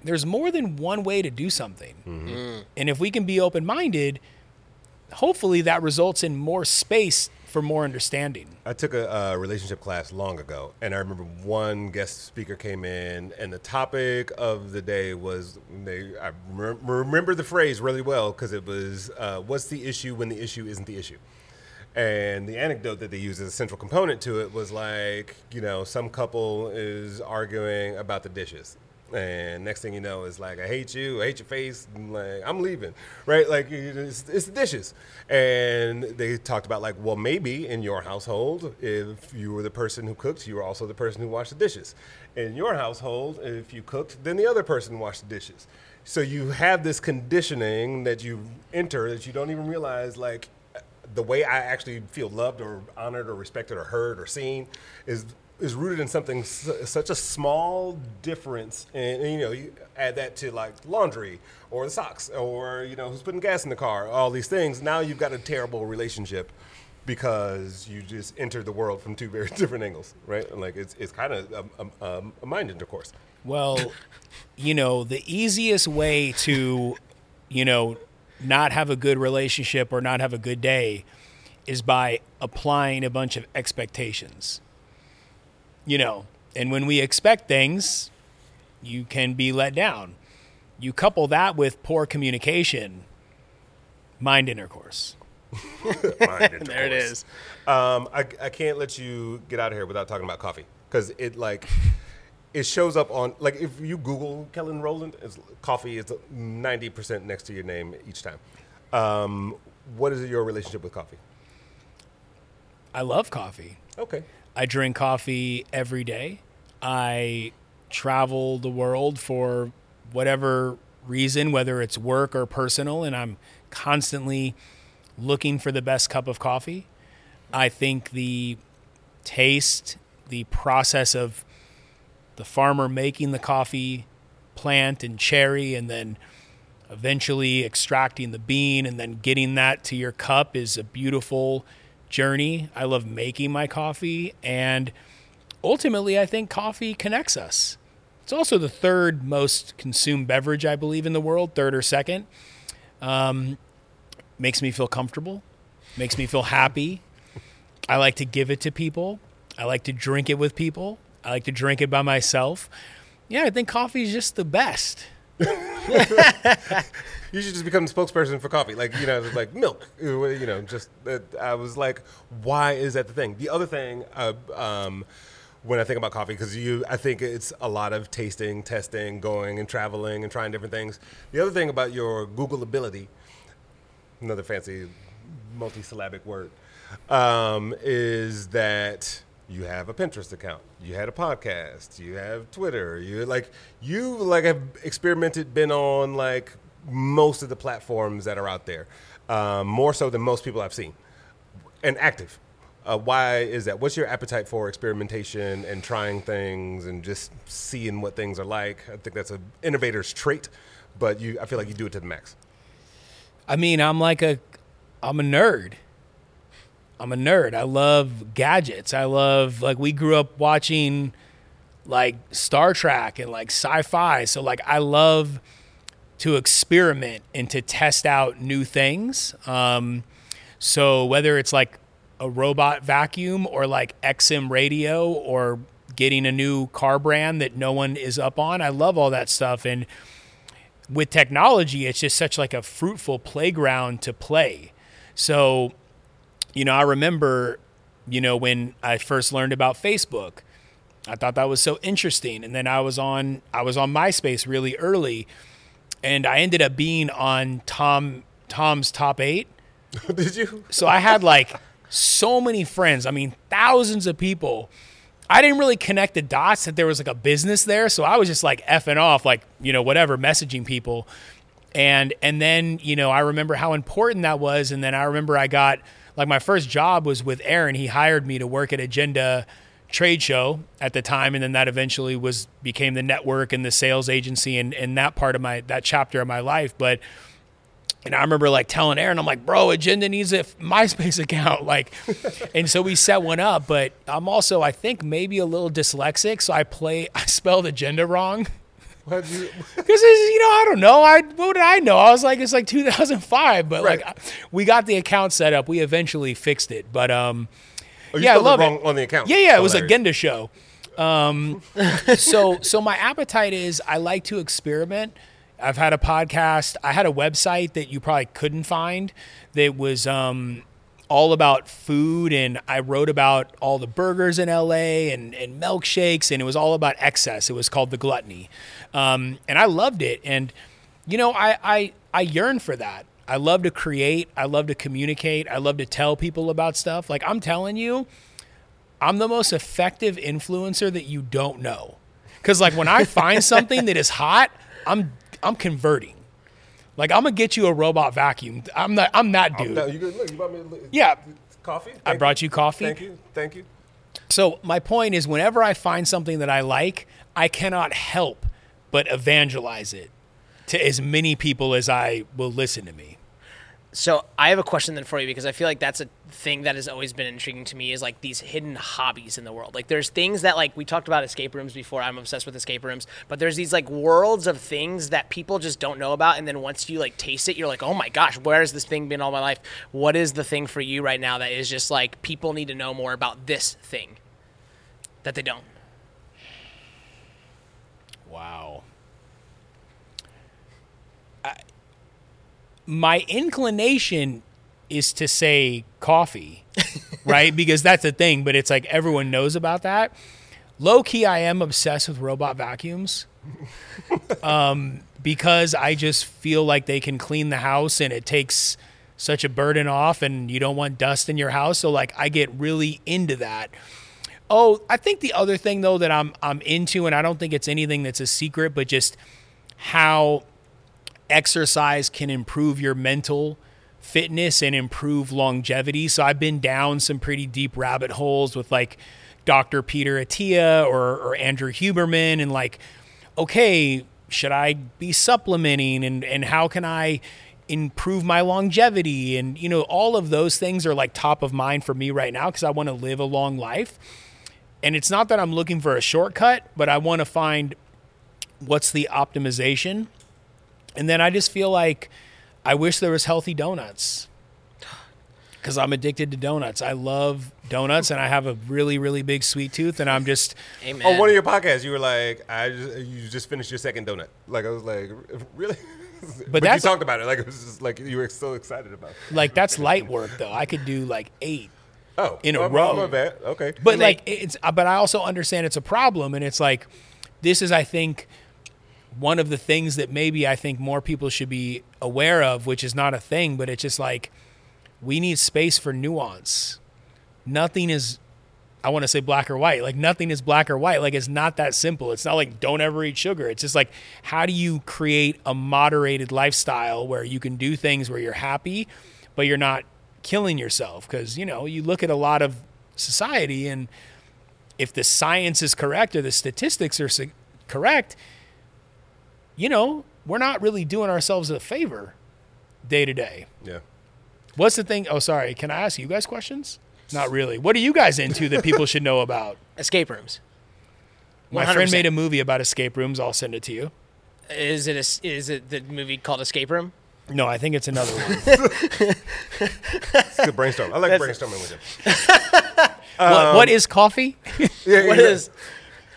there's more than one way to do something. Mm-hmm. And if we can be open-minded, hopefully that results in more space for more understanding. I took a, relationship class long ago, and I remember one guest speaker came in, and the topic of the day was they. I rem- remember the phrase really well because it was, uh, "What's the issue when the issue isn't the issue?" And the anecdote that they used as a central component to it was like, you know, some couple is arguing about the dishes. And next thing you know, it's like, I hate you, I hate your face, and like, I'm leaving, right? Like, it's, it's the dishes. And they talked about, like, well, maybe in your household, if you were the person who cooked, you were also the person who washed the dishes. In your household, if you cooked, then the other person washed the dishes. So you have this conditioning that you enter that you don't even realize, like, the way I actually feel loved or honored or respected or heard or seen is is rooted in something such a small difference and, and, you know you add that to like laundry or the socks or you know who's putting gas in the car all these things. Now you've got a terrible relationship because you just entered the world from two very different angles right? Like it's, it's kind of a, a, a mind intercourse. Well, you know, the easiest way to, you know, not have a good relationship or not have a good day is by applying a bunch of expectations. You know, and when we expect things, you can be let down. You couple that with poor communication, mind intercourse. mind intercourse. There it is. Um, I, I can't let you get out of here without talking about coffee because it like it shows up on like if you Google Kellen Roland, it's, coffee is ninety percent next to your name each time. Um, what is your relationship with coffee? I love coffee. Okay, I drink coffee every day. I travel the world for whatever reason, whether it's work or personal, and I'm constantly looking for the best cup of coffee. I think the taste, the process of the farmer making the coffee plant and cherry, and then eventually extracting the bean and then getting that to your cup is a beautiful journey. I love making my coffee and ultimately I think coffee connects us. It's also the third most consumed beverage I believe in the world, third or second. Um, makes me feel comfortable, makes me feel happy. I like to give it to people. I like to drink it with people. I like to drink it by myself. Yeah, I think coffee is just the best. you should just become the spokesperson for coffee, like you know, like milk. You know, just uh, I was like, why is that the thing? The other thing, uh, um, when I think about coffee, because you, I think it's a lot of tasting, testing, going and traveling and trying different things. The other thing about your Google ability, another fancy multi-syllabic word, um, is that you have a Pinterest account, you had a podcast, you have Twitter, you like you like have experimented, been on like most of the platforms that are out there, um, more so than most people I've seen, and active. Uh, why is that? What's your appetite for experimentation and trying things and just seeing what things are like? I think that's an innovator's trait, but you, I feel like you do it to the max. I mean, I'm like a, I'm a nerd. I'm a nerd. I love gadgets. I love like we grew up watching like Star Trek and like sci-fi. So like I love to experiment and to test out new things. Um, so whether it's like a robot vacuum or like XM radio or getting a new car brand that no one is up on, I love all that stuff. And with technology, it's just such like a fruitful playground to play. So, you know, I remember, you know, when I first learned about Facebook, I thought that was so interesting. And then I was on I was on MySpace really early and I ended up being on Tom Tom's top 8. Did you? So I had like so many friends. I mean, thousands of people. I didn't really connect the dots that there was like a business there, so I was just like effing off, like you know whatever, messaging people, and and then you know I remember how important that was, and then I remember I got like my first job was with Aaron. He hired me to work at Agenda trade show at the time and then that eventually was became the network and the sales agency and, and that part of my that chapter of my life but and I remember like telling Aaron, I'm like, bro, Agenda needs a MySpace account. Like, and so we set one up, but I'm also, I think maybe a little dyslexic. So I play, I spelled Agenda wrong. Why'd you? Because you know, I don't know. I what did I know? I was like, it's like 2005, but Right. like, we got the account set up. We eventually fixed it, but um, Oh, you yeah, I love it on the account. yeah, yeah, it was a. Agenda show. Um, so so my appetite is I like to experiment. I've had a podcast. I had a website that you probably couldn't find that was um, all about food, and I wrote about all the burgers in LA and, and milkshakes, and it was all about excess. It was called the Gluttony, um, and I loved it. And you know, I, I I yearn for that. I love to create. I love to communicate. I love to tell people about stuff. Like I'm telling you, I'm the most effective influencer that you don't know. Cause like when I find something that is hot, I'm I'm converting. Like I'm gonna get you a robot vacuum. I'm not I'm that dude. No, you good. Look, you brought me. a- Yeah. Coffee. I Thank brought you coffee. Thank you. Thank you. So my point is whenever I find something that I like, I cannot help but evangelize it to as many people as I will listen to me. So I have a question then for you because I feel like that's a thing that has always been intriguing to me is like these hidden hobbies in the world. Like there's things that like we talked about escape rooms before. I'm obsessed with escape rooms, but there's these like worlds of things that people just don't know about and then once you like taste it, you're like, "Oh my gosh, where has this thing been all my life?" What is the thing for you right now that is just like people need to know more about this thing that they don't? Wow. I, my inclination is to say coffee, right? Because that's the thing, but it's like everyone knows about that. Low key, I am obsessed with robot vacuums. um, because I just feel like they can clean the house and it takes such a burden off and you don't want dust in your house. So like I get really into that. Oh, I think the other thing though that I'm I'm into, and I don't think it's anything that's a secret, but just how exercise can improve your mental fitness and improve longevity. So I've been down some pretty deep rabbit holes with like Dr. Peter Attia or, or Andrew Huberman and like, okay, should I be supplementing and, and how can I improve my longevity? And, you know, all of those things are like top of mind for me right now because I want to live a long life. And it's not that I'm looking for a shortcut, but I want to find what's the optimization. And then I just feel like I wish there was healthy donuts because I'm addicted to donuts. I love donuts and I have a really, really big sweet tooth. And I'm just, Amen. On one of your podcasts, you were like, "I just, you just finished your second donut." Like I was like, "Really?" But, that's- you talked about it like it was just like you were so excited about. It. like, that's light work though. I could do like eight. Oh, In a oh, row. My bad. Okay. But And like they- it's uh, but I also understand it's a problem and it's like this is I think one of the things that maybe I think more people should be aware of, which is not a thing, but it's just like we need space for nuance. Nothing is I want to say black or white. Like nothing is black or white. Like it's not that simple. It's not like don't ever eat sugar. It's just like how do you create a moderated lifestyle where you can do things where you're happy, but you're not killing yourself? Because you know you look at a lot of society. And if the science is correct or the statistics are correct, you know, we're not really doing ourselves a favor day to day. Yeah. What's the thing? Oh, sorry. Can I ask you guys questions? Not really. What are you guys into that people should know about? Escape rooms. My friend 100%. made a movie about escape rooms. I'll send it to you. Is it a, is it the movie called Escape Room? No, I think it's another one. It's a good brainstorm. I like That's- brainstorming with him. what, what um, is coffee? Yeah, What yeah. is?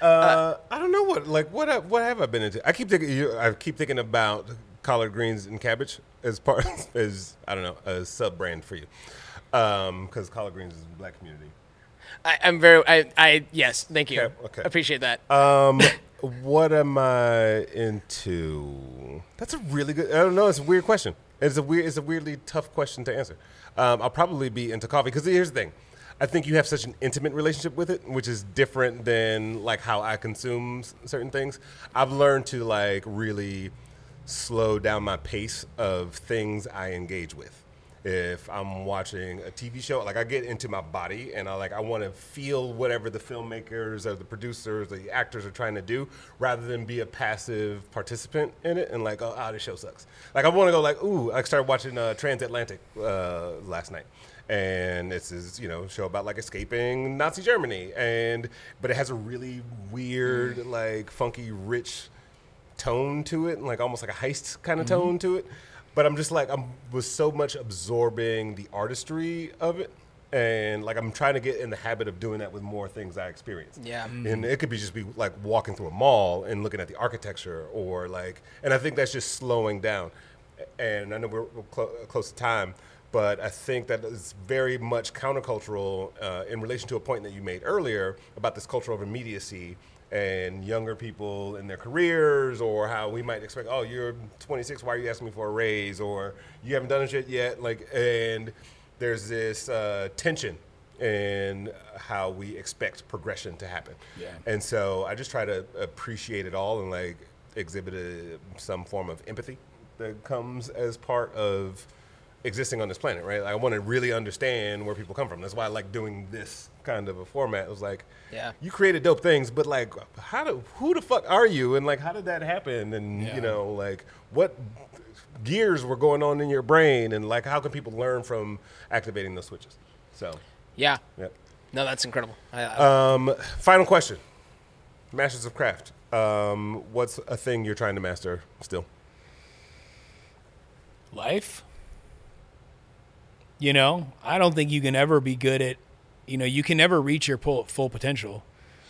Uh, I don't know what like what what have I been into? I keep thinking you, I keep thinking about collard greens and cabbage as part as I don't know a sub brand for you because collard greens is black community. I, I'm very. I, I yes. Thank you. Okay, okay. Appreciate that. Um, what am I into? That's a really good. I don't know. It's a weird question. It's a weird. It's a weirdly tough question to answer. Um, I'll probably be into coffee because here's the thing. I think you have such an intimate relationship with it, which is different than like how I consume certain things. I've learned to like really slow down my pace of things I engage with. If I'm watching a TV show, like I get into my body and I like I want to feel whatever the filmmakers or the producers, or the actors are trying to do, rather than be a passive participant in it and like, oh, ah, this show sucks. Like I want to go like, ooh, I started watching uh, Transatlantic uh, last night, and it's this you know show about like escaping Nazi Germany, and but it has a really weird, mm. like funky, rich tone to it, and like almost like a heist kind of mm-hmm. tone to it. But I'm just like I'm was so much absorbing the artistry of it, and like I'm trying to get in the habit of doing that with more things I experience. Yeah. Mm. and it could be just be like walking through a mall and looking at the architecture, or like, and I think that's just slowing down. And I know we're, we're clo- close to time. But I think that is very much countercultural uh, in relation to a point that you made earlier about this culture of immediacy and younger people in their careers, or how we might expect, oh, you're 26, why are you asking me for a raise, or you haven't done shit yet, like, and there's this uh, tension in how we expect progression to happen. Yeah. And so I just try to appreciate it all and like exhibit a, some form of empathy that comes as part of existing on this planet, right? Like, I want to really understand where people come from. That's why I like doing this kind of a format. It was like, Yeah. you created dope things, but like, how do who the fuck are you, and like, how did that happen, and Yeah. you know, like, what gears were going on in your brain, and like, how can people learn from activating those switches? So, Yeah. yeah. No, that's incredible. I, I, Um, final question, Masters of Craft. Um, what's a thing you're trying to master still? life. You know, I don't think you can ever be good at, you know, you can never reach your full, full potential.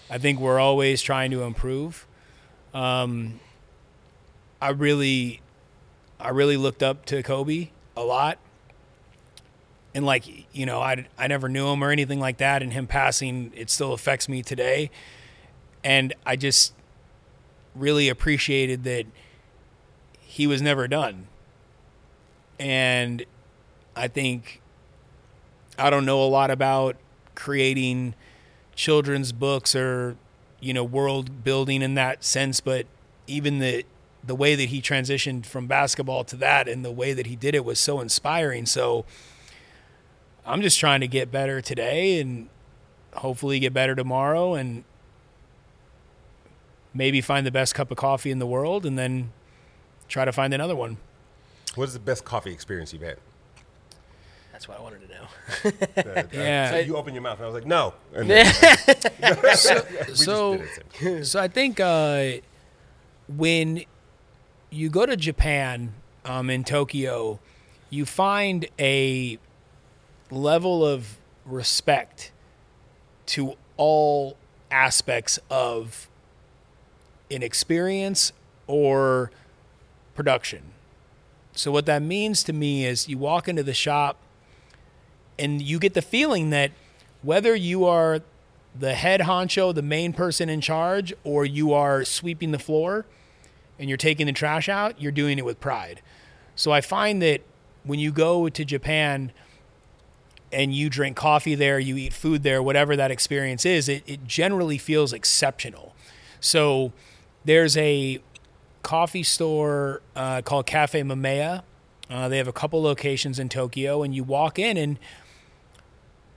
I think we're always trying to improve. Um, I really, I really looked up to Kobe a lot. And like, you know, I, I never knew him or anything like that. And him passing, it still affects me today. And I just really appreciated that he was never done and I think I don't know a lot about creating children's books or you know world building in that sense, but even the the way that he transitioned from basketball to that and the way that he did it was so inspiring. So I'm just trying to get better today and hopefully get better tomorrow and maybe find the best cup of coffee in the world and then try to find another one. What is the best coffee experience you've had? That's what I wanted to know. Yeah. so you open your mouth, and I was like, no. And then we just so so I think uh, when you go to Japan um, in Tokyo, you find a level of respect to all aspects of an experience or production. So what that means to me is you walk into the shop and you get the feeling that whether you are the head honcho, the main person in charge, or you are sweeping the floor and you're taking the trash out, you're doing it with pride. So I find that when you go to Japan and you drink coffee there, you eat food there, whatever that experience is, it, it generally feels exceptional. So there's a coffee store uh, called Cafe Mameya. Uh, they have a couple locations in Tokyo, and you walk in and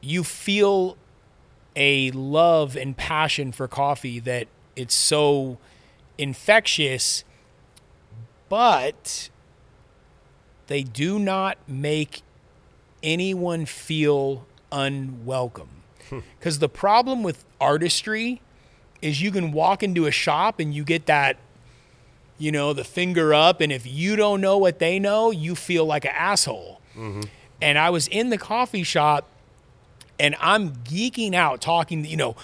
you feel a love and passion for coffee that it's so infectious, but they do not make anyone feel unwelcome. Hmm. Because the problem with artistry is you can walk into a shop and you get that, you know, the finger up, and if you don't know what they know, you feel like an asshole. Mm-hmm. And I was in the coffee shop and I'm geeking out talking, you know,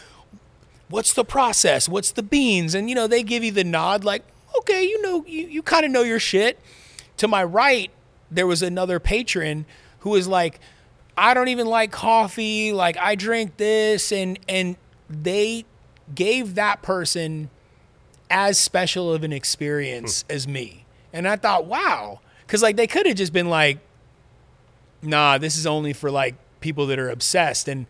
what's the process? What's the beans? And you know, they give you the nod like, okay, you know, you, you kind of know your shit. To my right, there was another patron who was like, I don't even like coffee, like I drink this and and they gave that person as special of an experience hmm. as me. And I thought, wow. Cause like they could have just been like, nah, this is only for like people that are obsessed. And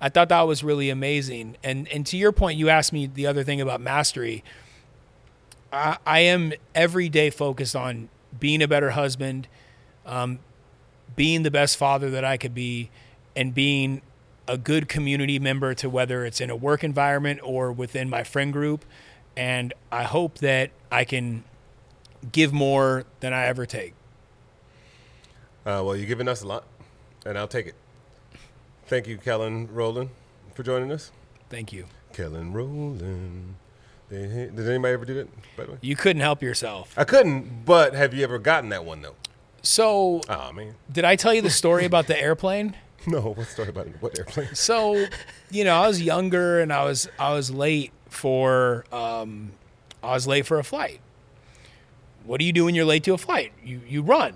I thought that was really amazing. And and to your point, you asked me the other thing about mastery. I, I am every day focused on being a better husband, um, being the best father that I could be, and being a good community member to whether it's in a work environment or within my friend group. And I hope that I can give more than I ever take. Uh, well, you're giving us a lot, and I'll take it. Thank you, Kellen Roland, for joining us. Thank you. Kellen Roland. Did anybody ever do that, by the way? You couldn't help yourself. I couldn't, but have you ever gotten that one, though? So, Oh, man. did I tell you the story about the airplane? No, what story about it? What airplane? So, you know, I was younger and I was I was late for um, I was late for a flight. What do you do when you're late to a flight? You you run.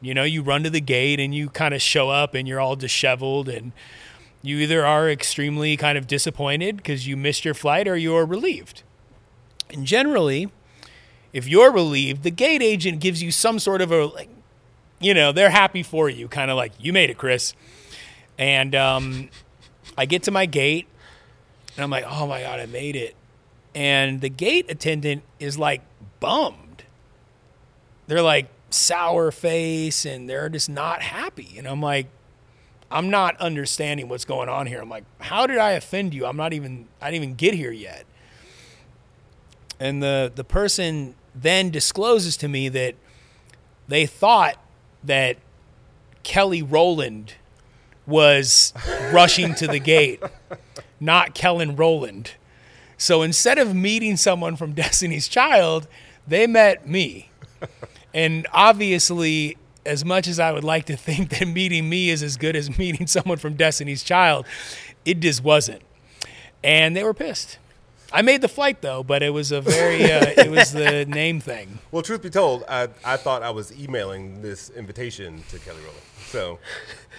You know, you run to the gate and you kind of show up and you're all disheveled and you either are extremely kind of disappointed because you missed your flight or you're relieved. And generally, if you're relieved, the gate agent gives you some sort of a like, you know, they're happy for you, kind of like you made it, Chris. And um, I get to my gate and I'm like, oh my God, I made it. And the gate attendant is like bummed. They're like sour face and they're just not happy. And I'm like, I'm not understanding what's going on here. I'm like, how did I offend you? I'm not even, I didn't even get here yet. And the, the person then discloses to me that they thought that Kelly Rowland was rushing to the gate, not Kellen Roland. So instead of meeting someone from Destiny's Child, they met me. And obviously, as much as I would like to think that meeting me is as good as meeting someone from Destiny's Child, it just wasn't. And they were pissed. I made the flight though, but it was a very uh, it was the name thing. Well, truth be told, I, I thought I was emailing this invitation to Kelly Rowland. So,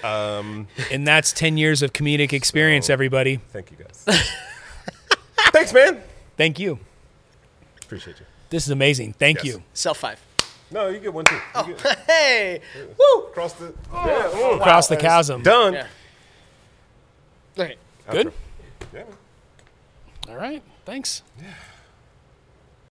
um, And that's 10 years of comedic experience So- everybody. thank you guys. Thanks, man. Thank you. Appreciate you. This is amazing. Thank Yes. you. Self five. No, you get one too. You get, Hey, woo! cross the. Yeah, mm, Across the chasm. Done. Yeah. Okay. Good. Yeah. All right. Thanks. Yeah.